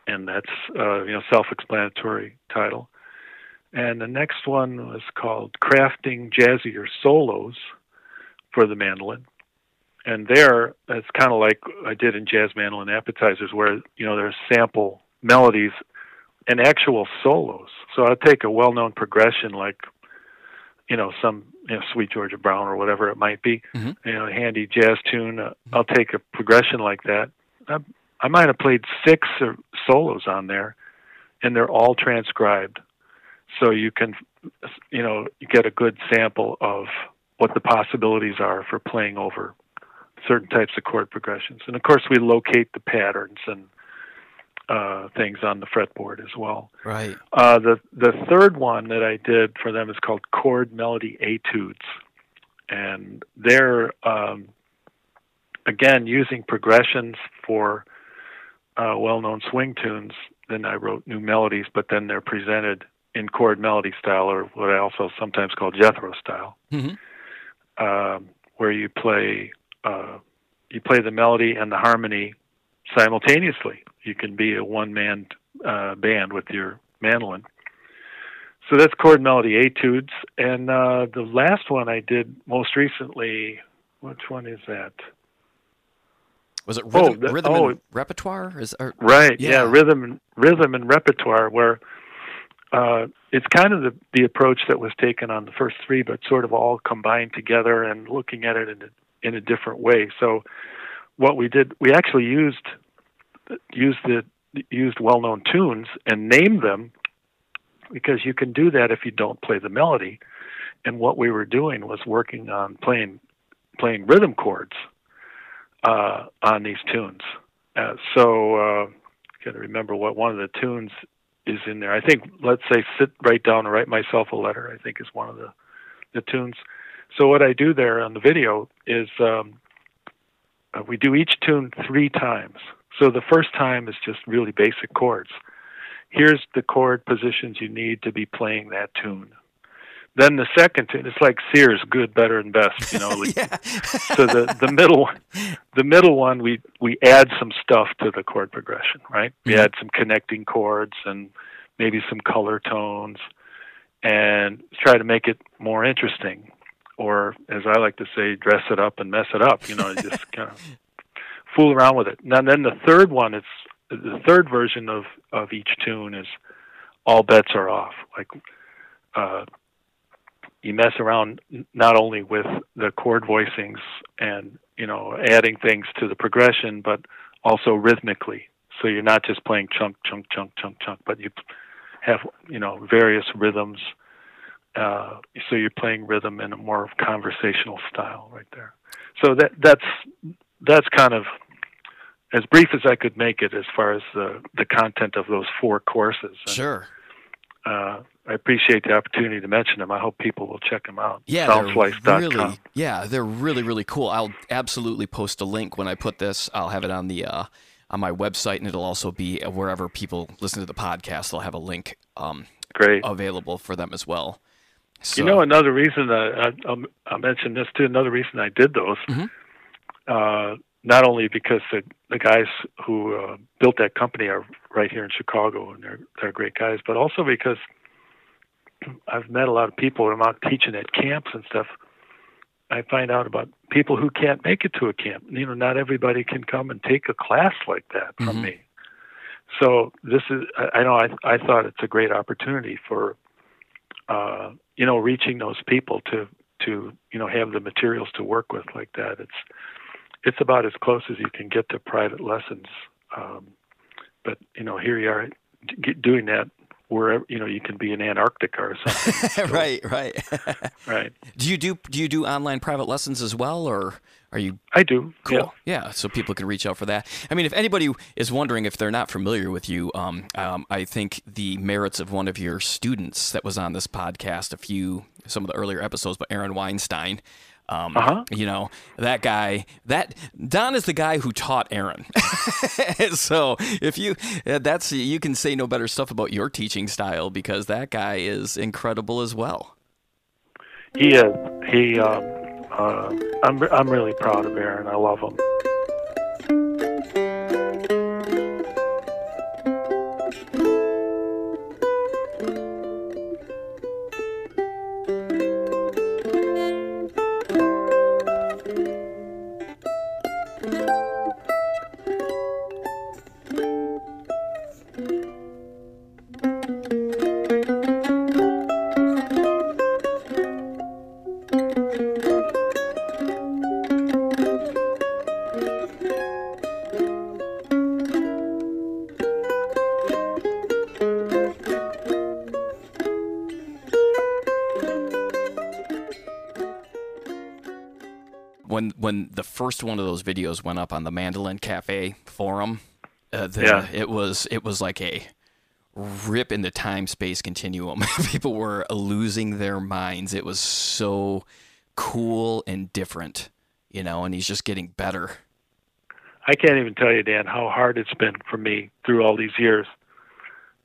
and that's uh, you know self-explanatory title. And the next one was called "Crafting Jazzier Solos for the Mandolin." And there it's kind of like I did in jazz mandolin appetizers, where you know there's sample melodies and actual solos. So I'll take a well-known progression like you know some you know, Sweet Georgia Brown or whatever it might be, Mhm. you know, a handy jazz tune. Uh, I'll take a progression like that. I, I might have played six or solos on there, and they're all transcribed, so you can, you know, get a good sample of what the possibilities are for playing over certain types of chord progressions. And of course, we locate the patterns and uh, things on the fretboard as well. Right. Uh, the the third one that I did for them is called Chord Melody Etudes, and they're um, again using progressions for uh, well-known swing tunes. Then I wrote new melodies, but then they're presented in chord melody style, or what I also sometimes call Jethro style, Mm-hmm. um, where you play uh, you play the melody and the harmony simultaneously. You can be a one-man uh, band with your mandolin. So that's chord melody etudes, and uh, the last one I did most recently. Which one is that? Was it Oh, rhythm, the- rhythm oh. and repertoire? Is or, Right. Yeah. Yeah. rhythm and rhythm and repertoire, where uh, it's kind of the the approach that was taken on the first three, but sort of all combined together and looking at it in a, in a different way. So what we did, we actually used used the used well known tunes and named them because you can do that if you don't play the melody. And what we were doing was working on playing playing rhythm chords uh, on these tunes. Uh, so uh, got to remember what one of the tunes is in there. I think let's say sit right down and write myself a letter. I think is one of the the tunes. So what I do there on the video is um, uh, we do each tune three times. So the first time is just really basic chords. Here's the chord positions you need to be playing that tune. Then the second tune, it's like Sears, good, better, and best. You know, so the the middle one, the middle one we we add some stuff to the chord progression right we Mhm. add some connecting chords and maybe some color tones and try to make it more interesting or as i like to say dress it up and mess it up you know just kind of fool around with it. And then the third one, it's the third version of of each tune is all bets are off. Like uh you mess around not only with the chord voicings and you know adding things to the progression but also rhythmically. So you're not just playing chunk chunk chunk chunk chunk but you have you know various rhythms uh, so you're playing rhythm in a more conversational style right there so that that's that's kind of as brief as I could make it as far as the the content of those four courses And, Sure. uh, I appreciate the opportunity to mention them. I hope people will check them out. Yeah, they're really, yeah, they're really, really cool. I'll absolutely post a link when I put this. I'll have it on the uh, on my website, and it'll also be wherever people listen to the podcast. They'll have a link um, Great. available for them as well. So, You know, another reason uh, I, I'll, I'll this too. Another reason I did those, Mhm. uh, not only because the, the guys who uh, built that company are right here in Chicago and they're they're great guys, but also because I've met a lot of people when I'm out teaching at camps and stuff. I find out about people who can't make it to a camp. You know, not everybody can come and take a class like that from Mhm. me. So this is, I, I know, I I thought it's a great opportunity for uh, you know, reaching those people to to you know have the materials to work with like that. It's it's about as close as you can get to private lessons. Um, but you know, here you are doing that wherever you know you can be in Antarctica or something. So, right, right. right. do you do do you do online private lessons as well, or are you I do. Cool. Yeah. so people can reach out for that. I mean, if anybody is wondering if they're not familiar with you, um, um, I think the merits of one of your students that was on this podcast a few, some of the earlier episodes, but Aaron Weinstein. Um, Uh-huh. You know that guy. That Don is the guy who taught Aaron. so if you uh, that's you can say no better stuff about your teaching style because that guy is incredible as well. He is. He. Um, uh, I'm. I'm really proud of Aaron. I love him. First one of those videos went up on the Mandolin Cafe forum, uh, the, Yeah. it was it was like a rip in the time space continuum. People were losing their minds. It was so cool and different, you know. And he's just getting better. I can't even tell you, Dan, how hard it's been for me through all these years.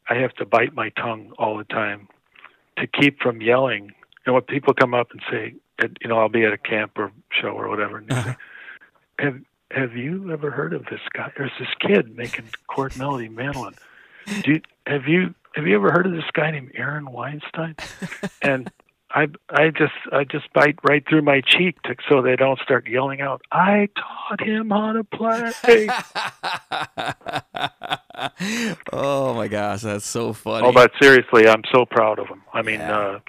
I have to bite my tongue all the time to keep from yelling. And when people come up and say, you know, I'll be at a camp or show or whatever, and they say, have have you ever heard of this guy? There's this kid making chord melody mandolin. Do you, have you have you ever heard of this guy named Aaron Weinstein? And I I just I just bite right through my cheek to, so they don't start yelling out. I taught him how to play. oh my gosh, that's so funny. Oh, but seriously, I'm so proud of him. I mean, Yeah. uh,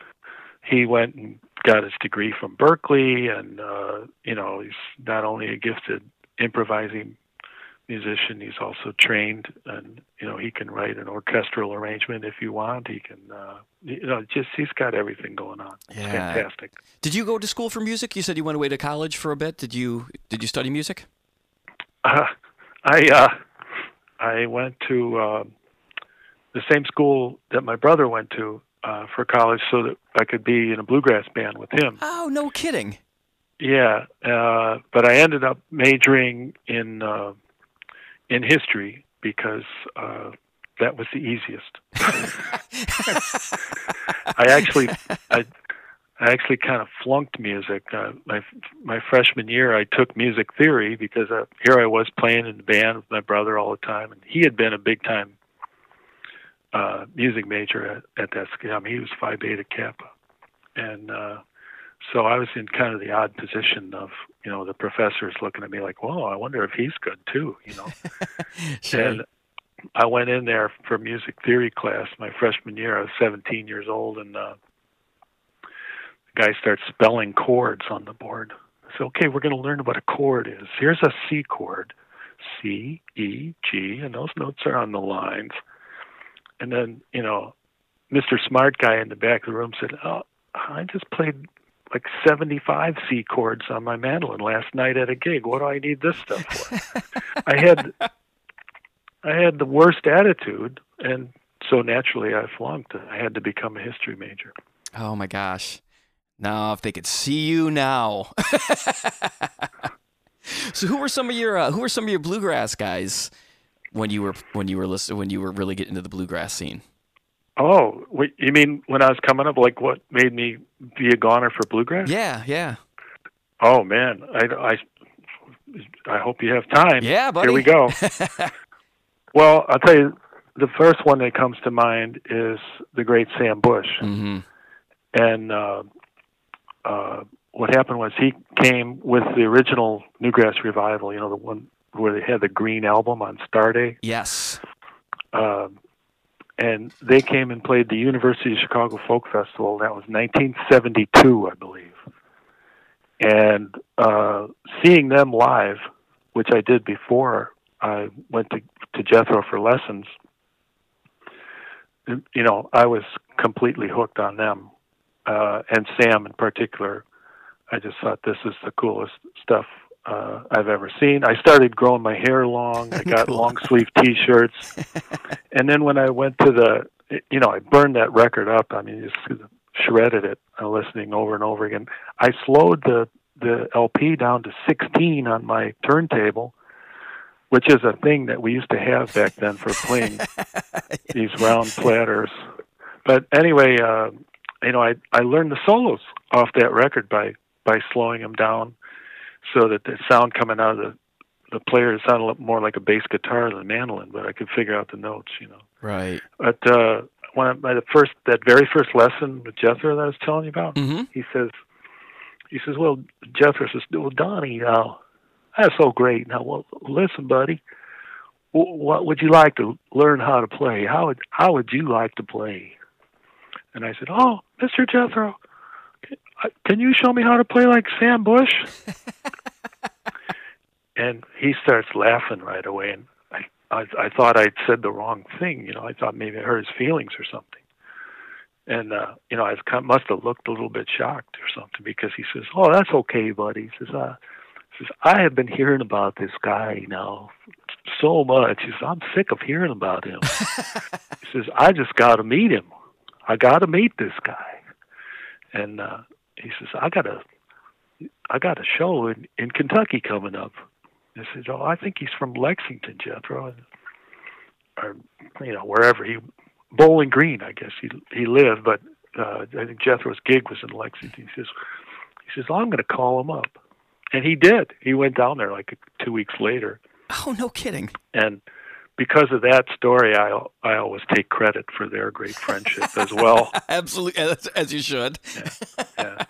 he went and got his degree from Berklee, and uh, you know, he's not only a gifted improvising musician, he's also trained, and you know, he can write an orchestral arrangement if you want. He can, uh, you know, just he's got everything going on. It's Yeah. fantastic. Did you go to school for music? You said you went away to college for a bit. Did you did you study music? Uh, I uh, I went to uh, the same school that my brother went to uh, for college, so that I could be in a bluegrass band with him. Oh, no kidding. Yeah, uh, but I ended up majoring in uh, in history because uh, that was the easiest. I actually I I actually kind of flunked music. Uh, my my freshman year, I took music theory because uh, here I was playing in the band with my brother all the time, and he had been a big time uh, music major at, at that school. I mean, he was Phi Beta Kappa, and uh, so I was in kind of the odd position of you know the professors looking at me like, "Whoa, I wonder if he's good too," you know. Sure. And I went in there for music theory class my freshman year. I was 17 years old, and uh, the guy starts spelling chords on the board. I said, "Okay, we're going to learn what a chord is. Here's a C chord, C, E, G, and those notes are on the lines." And then, you know, Mr. Smart Guy in the back of the room said, "Oh, I just played." Like 75 C chords on my mandolin last night at a gig. What do I need this stuff for? I had I had the worst attitude, and so naturally I flunked. I had to become a history major. oh my gosh. Now, if they could see you now. so, who were some of your uh, who were some of your bluegrass guys when you were when you were listen, when you were really getting into the bluegrass scene? Oh, wait, you mean when I was coming up? Like what made me be a goner for bluegrass? Yeah, yeah, Oh man, I, I, I hope you have time. yeah, buddy. Here we go. well, I'll tell you, the first one that comes to mind is the great Sam Bush. hmm and uh, uh, what happened was he came with the original Newgrass revival. You know, the one where they had the Green album on Starday, Yes. um, and they came and played the University of Chicago Folk Festival. That was 1972, I believe. And uh, seeing them live, which I did before I went to to Jethro for lessons, you know, I was completely hooked on them, uh, and Sam in particular. I just thought this is the coolest stuff uh, I've ever seen. I started growing my hair long. I got long sleeve T-shirts, and then when I went to the, you know, I burned that record up. I mean, just shredded it, uh, listening over and over again. I slowed the the LP down to 16 on my turntable, which is a thing that we used to have back then for playing these round platters. But anyway, uh, you know, I I learned the solos off that record by by slowing them down, so that the sound coming out of the the player sounded more like a bass guitar than a mandolin, but I could figure out the notes, you know. Right. But uh, when I, my the first that very first lesson with Jethro that I was telling you about, hmm he says, he says, well, Jethro says, well, Donnie, uh, that's so great. Now, well, listen, buddy, w- what would you like to learn how to play? How would how would you like to play? And I said, oh, Mister Jethro, can, uh, can you show me how to play like Sam Bush? and he starts laughing right away, and I, I I thought I'd said the wrong thing. You know, I thought maybe I hurt his feelings or something. And uh, you know, I kind must have looked a little bit shocked or something because he says, "Oh, that's okay, buddy." He says, uh, He says, I have been hearing about this guy now so much. He says, I'm sick of hearing about him. he says, I just got to meet him. I got to meet this guy. And uh, he says, I got a, I got a show in, in Kentucky coming up. I said, Oh, I think he's from Lexington, Jethro, or you know wherever he, Bowling Green, I guess he he lived, but uh, I think Jethro's gig was in Lexington. He says, he says, well, I'm going to call him up, and he did. He went down there like two weeks later. Oh, no kidding. And because of that story, I I always take credit for their great friendship as well. Absolutely, as, as you should. yeah, yeah.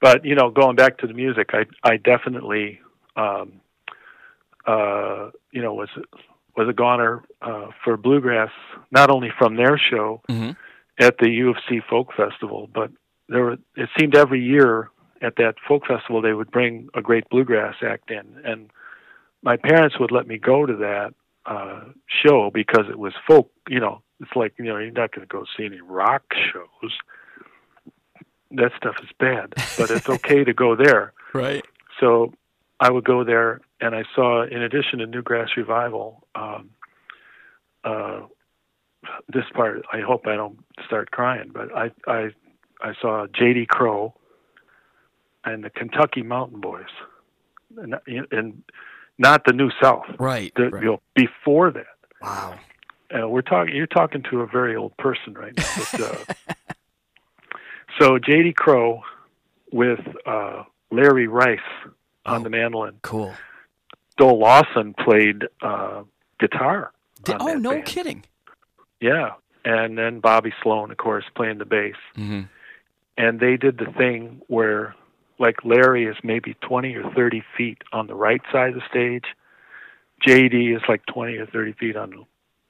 But you know, going back to the music, I I definitely, um, uh, you know, was was a goner uh, for bluegrass, not only from their show. Mm-hmm at the U of C Folk Festival, but there were, it seemed every year at that folk festival they would bring a great bluegrass act in, and my parents would let me go to that uh, show because it was folk. You know, it's like you know you're not going to go see any rock shows. That stuff is bad, but it's okay to go there. Right. So I would go there, and I saw, in addition to Newgrass Revival, um, uh, this part I hope I don't start crying, but I I I saw J.D. Crowe and the Kentucky Mountain Boys, and, and not the New South, right? The, right. You know, before that. Wow. Uh, we're talking. You're talking to a very old person right now. But, uh, so J.D. Crowe with uh, Larry Rice on oh, the mandolin. Cool. Doyle Lawson played uh, guitar. Did, oh, no band. kidding. Yeah, and then Bobby Slone, of course, playing the bass. Mm-hmm. And they did the thing where, like, Larry is maybe 20 or 30 feet on the right side of the stage. JD is like 20 or 30 feet on, the,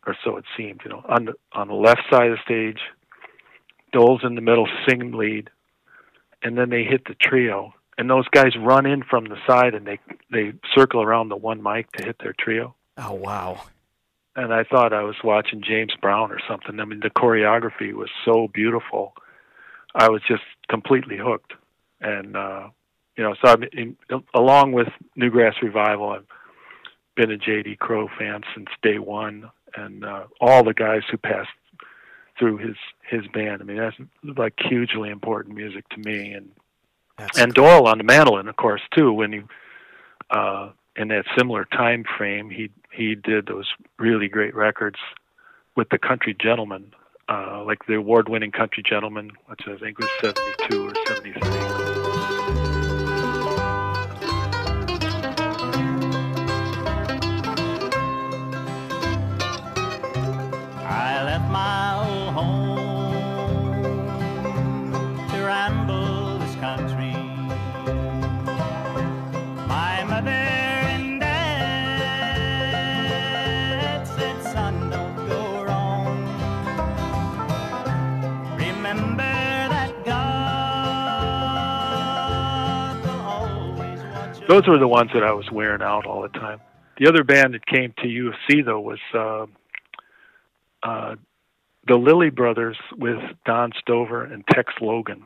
or so it seemed, you know, on the on the left side of the stage. Doyle's in the middle, singing lead, and then they hit the trio. And those guys run in from the side and they they circle around the one mic to hit their trio. Oh wow! and I thought I was watching James Brown or something. I mean, the choreography was so beautiful. I was just completely hooked, and uh, you know, so I'm in, along with Newgrass Revival, I've been a J.D. Crowe fan since day one, and uh, all the guys who passed through his his band. I mean, that's like hugely important music to me, and that's and Doyle on the mandolin, of course, too. When he uh, in that similar time frame, he he did those really great records with the Country Gentlemen, uh, like the award-winning Country Gentlemen, which I think was '72 or '73. Those were the ones that I was wearing out all the time. The other band that came to U of C though was uh, uh, the Lilly Brothers with Don Stover and Tex Logan.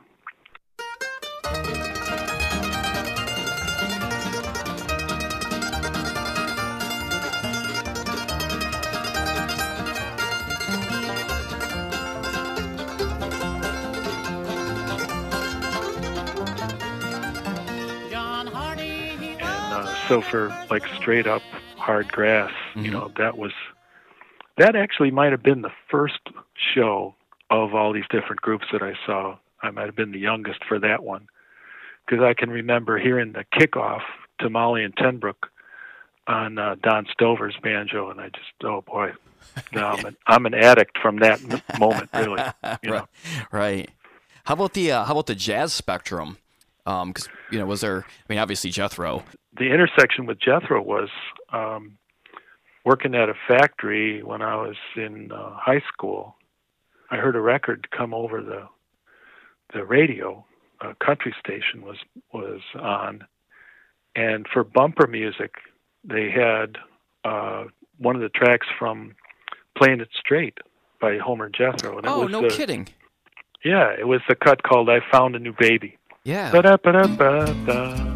So for like straight up hard grass you Mhm. know that was that actually might have been the first show of all these different groups that i saw i might have been the youngest for that one because i can remember hearing the kickoff to molly and tenbrook on uh, don stover's banjo and i just oh boy now I'm, an, I'm an addict from that moment really you know right, right. How about the uh, how about the jazz spectrum? Because you know, was there? I mean, obviously Jethro. The intersection with Jethro was um, working at a factory when I was in uh, high school. I heard a record come over the the radio. A country station was was on, and for bumper music, they had uh, one of the tracks from "Playing It Straight" by Homer Jethro, and it Oh, was no the, kidding. yeah, it was the cut called "I Found a New Baby." Yeah. Ba-da-ba-da-ba-da.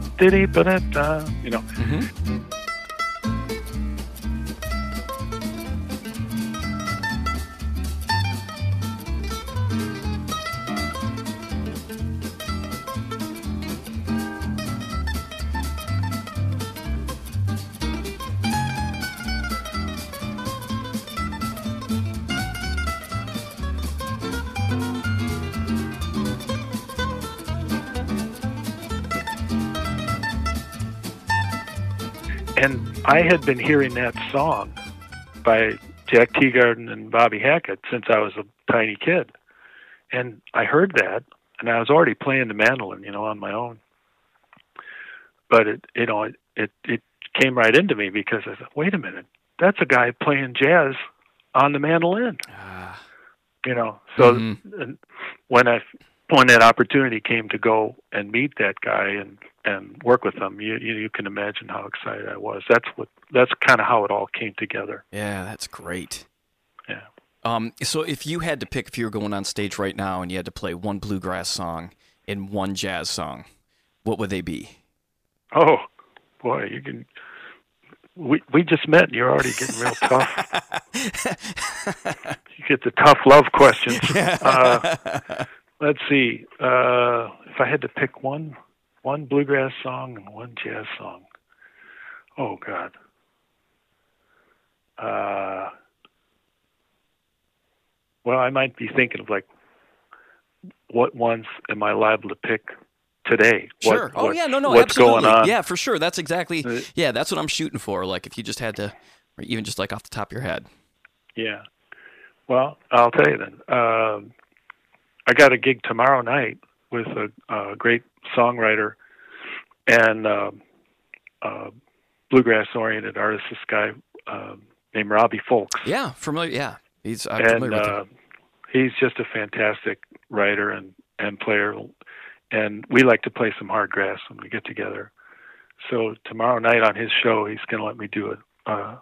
You know, and I had been hearing that song by Jack Teagarden and Bobby Hackett since I was a tiny kid, and I heard that, and I was already playing the mandolin, you know, on my own. But it, you know, it it, it came right into me because I thought, wait a minute, that's a guy playing jazz on the mandolin. Ah, you know so Mhm. when i when that opportunity came to go and meet that guy and and work with them, you you, can imagine how excited i was. That's what that's kind of how it all came together. Yeah, that's great. yeah. Um, so if you had to pick, if you were going on stage right now and you had to play one bluegrass song and one jazz song, what would they be? oh boy you can we we just met and you're already getting real tough. You get the tough love questions. Uh let's see. Uh if i had to pick one one bluegrass song and one jazz song oh god uh well i might be thinking of like what ones am i liable to pick today What- Sure. oh what- yeah, no, no, what's absolutely. going on Yeah, for sure. That's exactly. Uh, Yeah, that's what I'm shooting for. Like if you just had to, or even just like off the top of your head. Yeah. Well, I'll tell you then. Um, I got a gig tomorrow night with a, a great songwriter and um, uh, bluegrass-oriented artist. This guy um, named Robbie Fulks, Yeah, familiar. Yeah, he's I'm and uh, he's just a fantastic writer and and player. And we like to play some hard grass when we get together. So tomorrow night on his show, he's going to let me do a uh,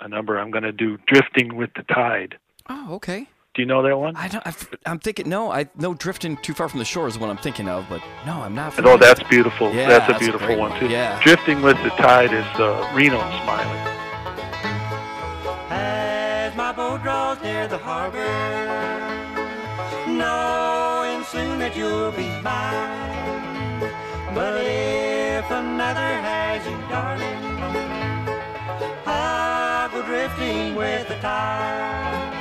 a number. I'm going to do "Drifting with the Tide." Oh, okay. Do you know that one? I don't. I've, I'm thinking. No, I no drifting too far from the shore is what I'm thinking of. But no, I'm not. Oh, familiar. that's beautiful. Yeah, that's a that's a beautiful great one one. too. Yeah. Drifting with the Tide is uh, Reno Smiley. As my boat draws near the harbor, knowing soon that you'll be mine. But if another has you, darling, I'll go drifting with the tide.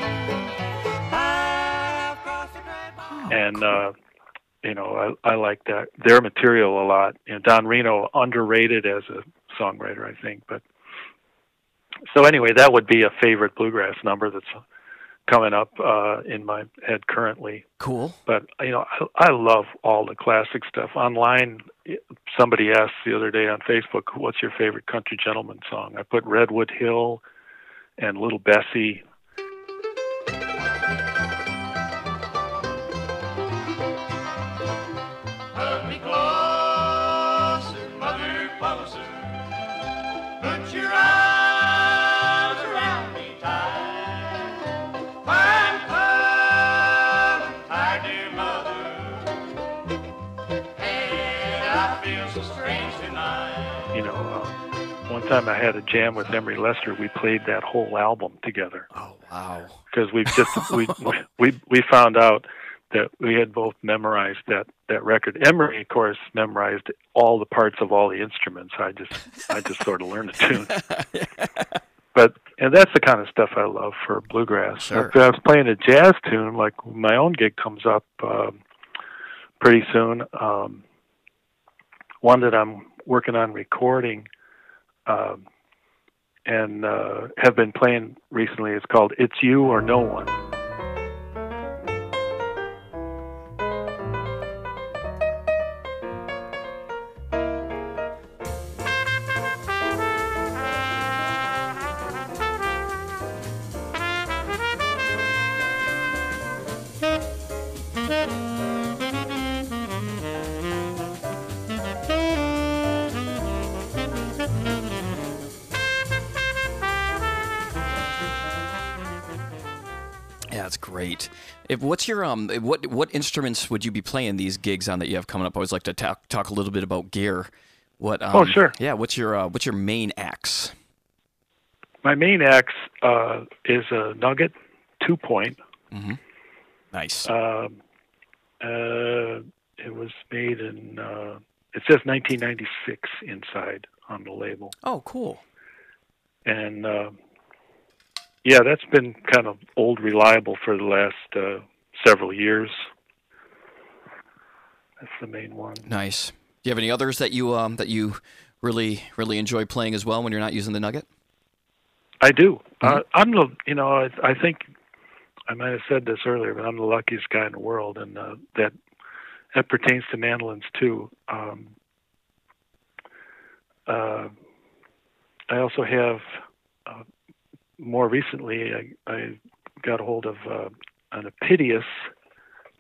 And uh, you know I, I like that their material a lot. You know, Don Reno underrated as a songwriter, I think. But so anyway, that would be a favorite bluegrass number that's coming up uh, in my head currently. cool. But you know, I, I love all the classic stuff. Online, somebody asked the other day on Facebook, "What's your favorite country gentleman song?" I put Redwood Hill and Little Bessie. Time I had a jam with Emory Lester. We played that whole album together Oh wow. because we've just we we we found out that we had both memorized that that record. Emory, of course, memorized all the parts of all the instruments. I just I just sort of learned the tune. but and that's the kind of stuff I love for bluegrass. Sure. If I was playing a jazz tune, like my own gig comes up um, pretty soon. Um, one that I'm working on recording um, and uh, have been playing recently is called "It's You or No One." If what's your um what what instruments would you be playing these gigs on that you have coming up? I always like to talk talk a little bit about gear. What? Um, Oh, sure. Yeah. What's your uh, What's your main axe? My main axe uh, is a Nugget two point. Nice. Um, uh, it was made in. Uh, it says 1996 inside on the label, oh, cool. and uh, yeah, that's been kind of old reliable for the last uh, several years. That's the main one. Nice. Do you have any others that you um that you really really enjoy playing as well when you're not using the Nugget? I do. Uh, I'm the, you know, I, I think I might have said this earlier, but I'm the luckiest guy in the world, and uh, that that pertains to mandolins too. Um, uh, I also have uh, more recently I, I got a hold of uh, an Apitius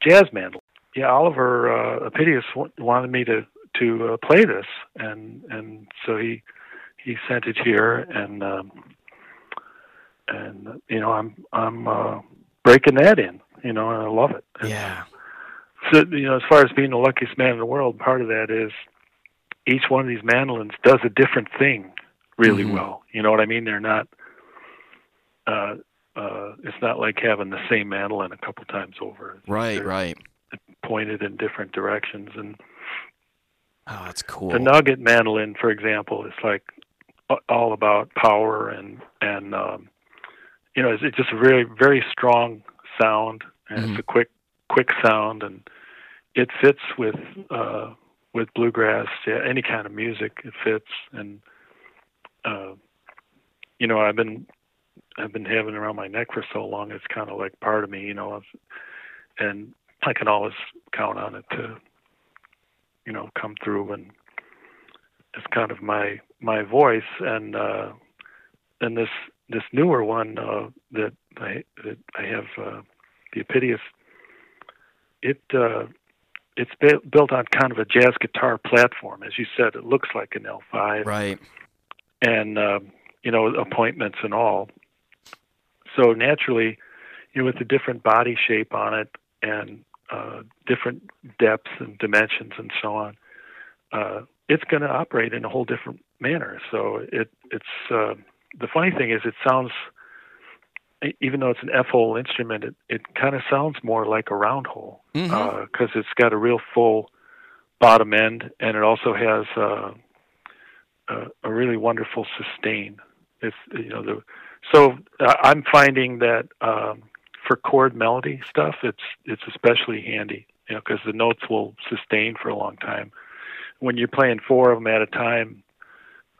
jazz mandolin. Yeah, Oliver uh, Apitius w- wanted me to to uh, play this, and and so he he sent it here, and um, and you know I'm I'm uh, breaking that in, you know, and I love it. And Yeah. So you know, as far as being the luckiest man in the world, part of that is each one of these mandolins does a different thing really Mhm. well. You know what I mean? They're not. Uh, uh, it's not like having the same mandolin a couple times over. Right. They're Right. Pointed in different directions, and Oh, that's cool. the nugget mandolin, for example, is like all about power and and um, you know it's, it's just a very very strong sound and Mhm. it's a quick quick sound and it fits with uh, with bluegrass yeah, any kind of music it fits and uh, you know I've been I've been having around my neck for so long it's kind of like part of me you know and I can always count on it to you know come through and it's kind of my my voice and uh and this this newer one uh that I that I have uh the Apitius it uh it's built on kind of a jazz guitar platform as you said it looks like an L5 right. and um, you know appointments and all. So naturally, you know, with the different body shape on it and uh, different depths and dimensions and so on, uh, it's going to operate in a whole different manner. So it it's uh, the funny thing is it sounds even though it's an F hole instrument, it, it kind of sounds more like a round hole because it's got a real full bottom end, and it also has uh, a, a really wonderful sustain. It's you know the so uh, I'm finding that um, for chord melody stuff, it's it's especially handy, you know, because the notes will sustain for a long time. When you're playing four of them at a time,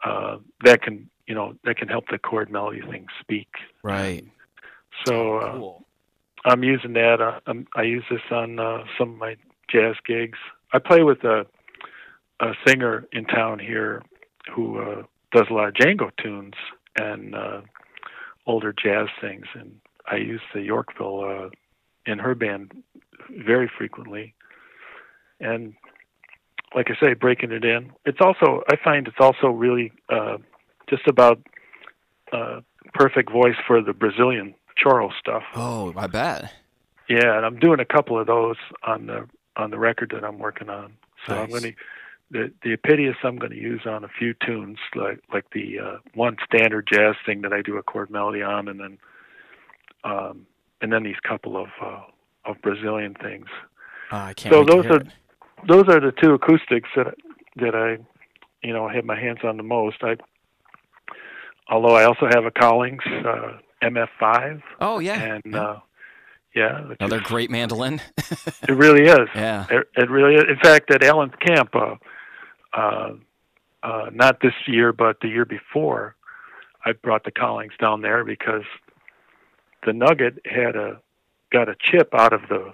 uh, that can you know that can help the chord melody thing speak. Right. So uh, Cool. I'm using that. Uh, I'm, I use this on uh, some of my jazz gigs. I play with a, a singer in town here who uh, does a lot of Django tunes and uh, older jazz things, and I use the Yorkville uh, in her band very frequently. And like I say, breaking it in. It's also I find it's also really uh, just about uh, perfect voice for the Brazilian choro stuff. Oh, I bet. Yeah, and I'm doing a couple of those on the on the record that I'm working on. So I'm going to the the Apitius I'm going to use on a few tunes like like the uh, one standard jazz thing that I do a chord melody on, and then um, and then these couple of uh, of Brazilian things. Oh, I can't. So wait to those hear are it. those are the two acoustics that that I you know have my hands on the most. I although I also have a Collings uh, MF5 Oh yeah. and uh, yeah, Another is- great mandolin. It really is. yeah. It, it really is. In fact, at Allen's camp, uh, uh, uh, not this year, but the year before, I brought the Collings down there because the Nugget had a got a chip out of the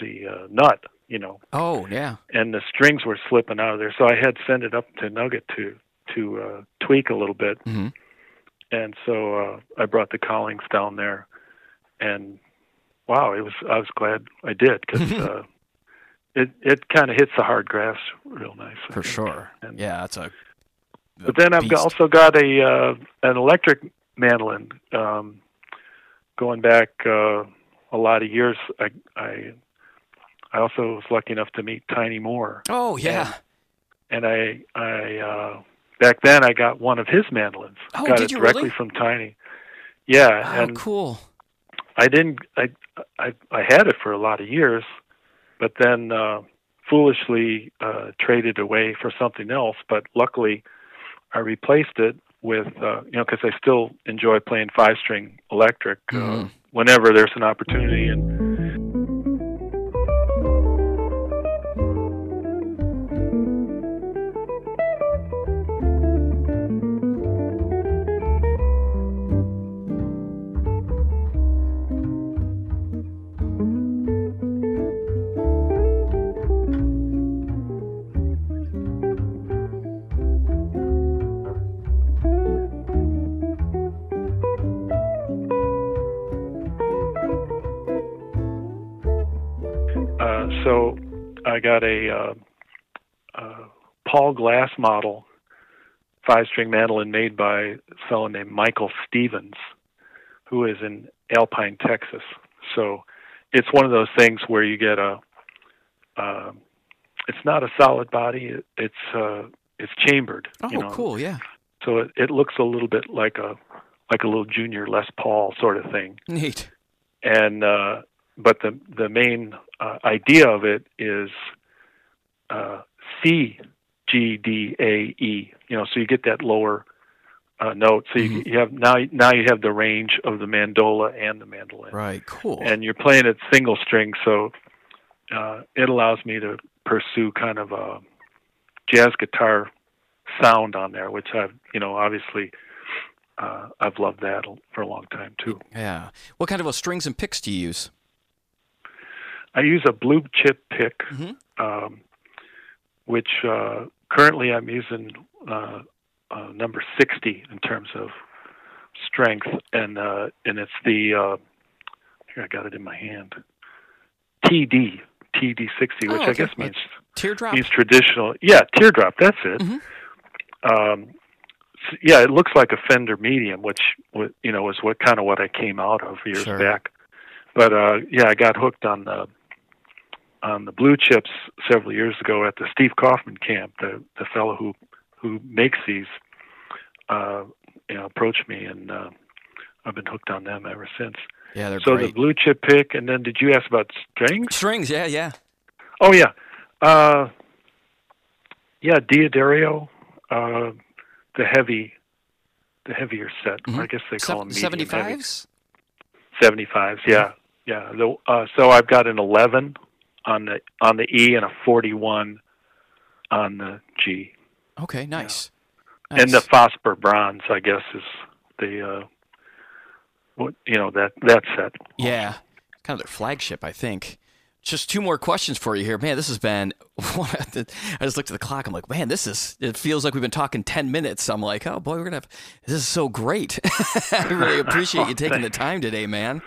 the uh, nut, you know, Oh yeah. and the strings were slipping out of there. So I had sent it up to Nugget to to uh, tweak a little bit, hmm and so uh, I brought the Collings down there, and wow, it was I was glad I did because uh, it it kind of hits the hard grass real nice I For think. sure. And- Yeah, that's a. But then I've also got a uh, an electric mandolin. Um, going back uh, a lot of years, I, I I also was lucky enough to meet Tiny Moore, Oh yeah. and I I uh, back then I got one of his mandolins. Oh, got did it you directly really? from Tiny. Yeah, Oh, and cool. I didn't. I, I I had it for a lot of years, but then uh, foolishly uh, traded away for something else. But luckily, I replaced it with uh, you know because I still enjoy playing five string electric uh, Mhm. whenever there's an opportunity. And got a uh, uh, Paul Glasse model five string mandolin made by a fellow named Michael Stevens, who is in Alpine, Texas. So it's one of those things where you get a um it's not a solid body it, it's uh it's chambered Oh, you know cool. Yeah. so it, it looks a little bit like a like a little junior Les Paul sort of thing Neat. and uh, but the the main uh, idea of it is uh, C G D A E. You know, so you get that lower uh, note. So you, Mhm. you have now now you have the range of the mandola and the mandolin, Right. Cool. and you're playing it single string. So uh, it allows me to pursue kind of a jazz guitar sound on there, which I've you know obviously. Uh, I've loved that for a long time too. yeah. What kind of strings and picks do you use? I use a blue chip pick, Mhm. um, which uh, currently I'm using uh, uh, number 60 in terms of strength, and uh, and it's the uh, here I got it in my hand, TD TD 60, which Oh, I guess means Teardrop. means traditional. Yeah, teardrop. That's it. Mhm. Um, s- yeah, it looks like a Fender medium, which you know is what kind of what I came out of years Sure. back. But uh, yeah, I got hooked on the on the blue chips several years ago at the Steve Kaufman camp. The the fellow who who makes these, uh, you know, approached me, and uh, I've been hooked on them ever since. Yeah, they're so great. the blue chip pick, and then did you ask about strings? Strings. Yeah. Yeah. Oh yeah, uh, yeah, D'Addario, uh, the heavy, the heavier set. Mhm. I guess they call them Seventy fives. Seventy fives. Yeah, yeah. The, uh, so I've got an eleven on the on the E and a forty one on the G, Okay. Nice. and the phosphor bronze. I guess is the uh, what you know that that set. Yeah, kind of their flagship, I think. Just two more questions for you here, man. This has been. I just looked at the clock. I'm like, man, this is. It feels like we've been talking ten minutes. I'm like, oh boy, we're gonna have. This is so great. I really appreciate you taking the time today, man.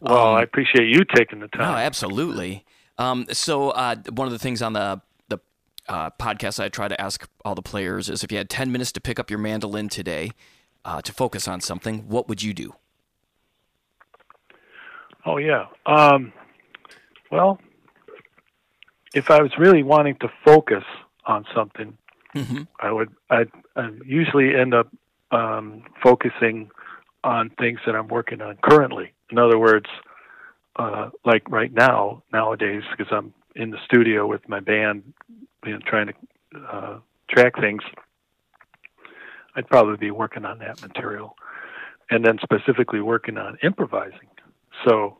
Well, Um, I appreciate you taking the No, time. absolutely. Um, so uh, one of the things on the the uh, podcast I try to ask all the players is if you had ten minutes to pick up your mandolin today uh, to focus on something, what would you do? Oh yeah. Um, well, if I was really wanting to focus on something, hmm I would. I'd usually end up um, focusing on things that I'm working on currently. In other words, uh, like right now, nowadays, because I'm in the studio with my band, you know, trying to uh, track things, I'd probably be working on that material, and then specifically working on improvising. So,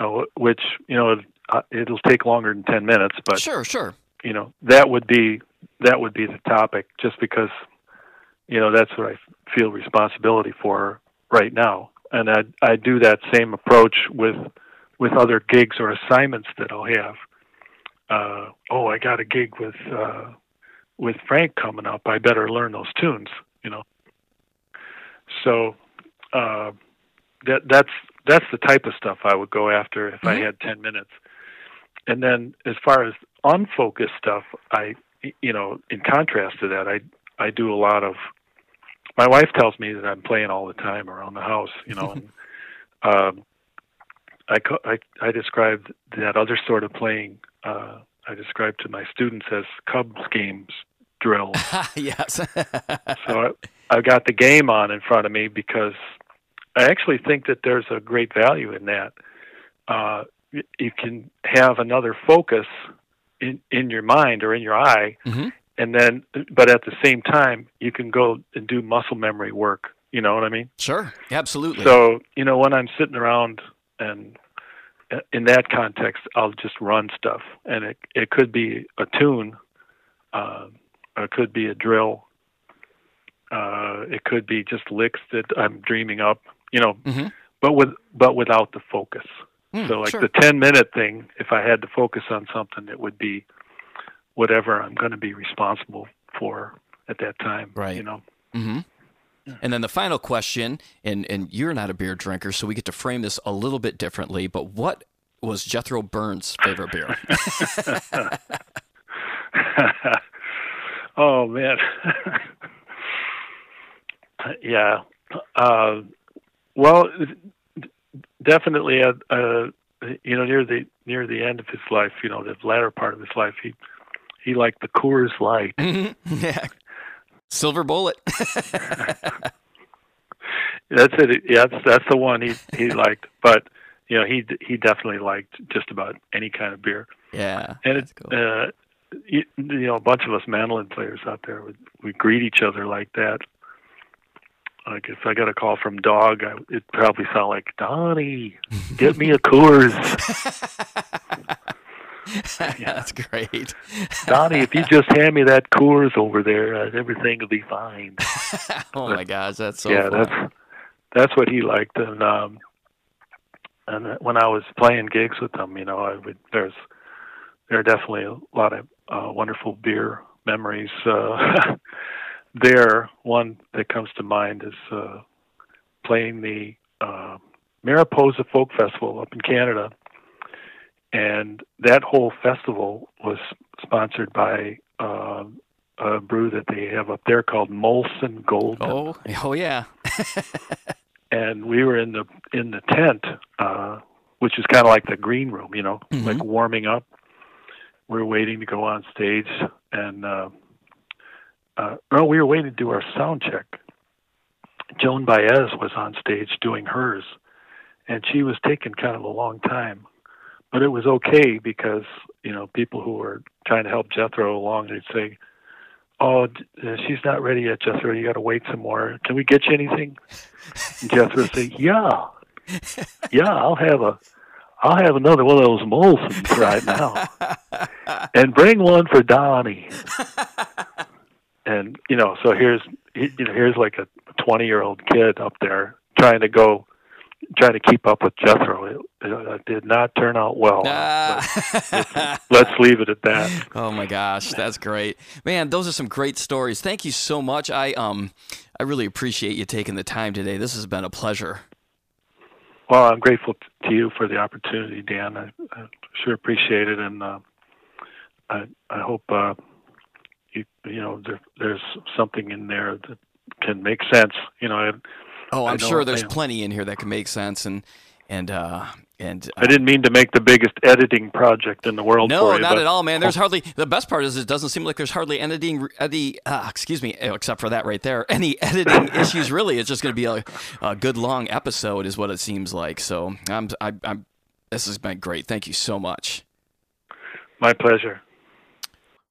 uh, which you know, uh, it'll take longer than ten minutes, but Sure, sure. you know that would be that would be the topic just because you know that's what I feel responsibility for right now and I I do that same approach with with other gigs or assignments that I'll have. Uh oh I got a gig with uh with Frank coming up. I better learn those tunes you know. So uh that that's that's the type of stuff I would go after if I Mhm. had 10 minutes. And then as far as unfocused stuff i you know in contrast to that i i do a lot of my wife tells me that i'm playing all the time around the house you know and um i i i described that other sort of playing uh i described to my students as cubs games drills. yes. so I, I've got the game on in front of me because I actually think that there's a great value in that. Uh, you can have another focus in in your mind or in your eye, hmm and then, but at the same time, you can go and do muscle memory work. You know what I mean? Sure. Absolutely. So you know, when I'm sitting around and uh, in that context, I'll just run stuff, and it it could be a tune, uh, or it could be a drill, uh, it could be just licks that I'm dreaming up, you know, hmm but with but without the focus. Mm, so like sure. the ten minute thing, if I had to focus on something, it would be whatever I'm going to be responsible for at that time. Right. You know. hmm And then the final question, and and you're not a beer drinker, so we get to frame this a little bit differently. But what was Jethro Burns' favorite beer? oh man. yeah. Uh, well, definitely. Uh, uh, you know, near the near the end of his life, you know, the latter part of his life, he he liked the Coors Light. Mhm. yeah. Silver Bullet. That's it. Yeah, that's that's the one he he liked. But you know, he he definitely liked just about any kind of beer. yeah. And that's it, cool. uh, you, you know, a bunch of us mandolin players out there would we greet each other like that. Like if I got a call from Dog, I, it probably sound like Donnie, get me a Coors. That's great. Donnie, if you just hand me that Coors over there, uh, everything will be fine. oh my gosh, that's so yeah, fun. that's that's what he liked. And um, and when I was playing gigs with him, you know, I would there's there are definitely a lot of uh, wonderful beer memories uh, there. One that comes to mind is uh, playing the uh, Mariposa Folk Festival up in Canada, and that whole festival was sponsored by. Uh, a brew that they have up there called Molson Golden Oh, oh yeah. and we were in the in the tent, uh, which is kind of like the green room, you know, Mhm. like warming up. We're waiting to go on stage, and uh, uh, no, we were waiting to do our sound check. Joan Baez was on stage doing hers, and she was taking kind of a long time, but it was okay because you know people who were trying to help Jethro along, they'd say. Oh, uh, she's not ready yet, Jethro. You got to wait some more. Can we get you anything? And Jethro say, "Yeah, yeah, I'll have a, I'll have another one of those Molsons right now, and bring one for Donnie." And you know, so here's you know here's like a twenty year old kid up there trying to go, trying to keep up with Jethro. It, it did not turn out well. Ah. Let's leave it at that. oh my gosh, that's great, man. Those are some great stories. Thank you so much. I um, I really appreciate you taking the time today. This has been a pleasure. Well, I'm grateful t- to you for the opportunity, Dan. I, I sure appreciate it, and uh, I I hope uh, you you know there, there's something in there that can make sense. You know, I, Oh, I I'm sure there's plenty in here that can make sense and and uh and uh, I didn't mean to make the biggest editing project in the world No, for you. not but at all, man. There's hardly the best part is it doesn't seem like there's hardly editing, any, uh, excuse me, except for that right there. Any editing issues really? It's just going to be a, a good long episode, is what it seems like. So I'm, I, I'm. This has been great. Thank you so much. My pleasure.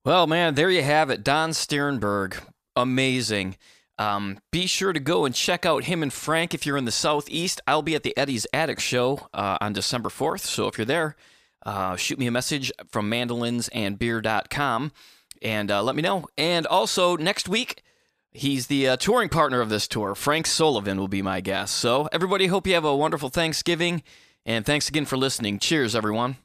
Well, man, there you have it. Don Stiernberg, amazing. Um, be sure to go and check out him and Frank if you're in the Southeast. I'll be at the Eddie's Attic show uh, on December 4th. So if you're there, uh, shoot me a message from mandolinsandbeer.com and uh, let me know. And also, next week, he's the uh, touring partner of this tour. Frank Solivan will be my guest. So, everybody, hope you have a wonderful Thanksgiving. And thanks again for listening. Cheers, everyone.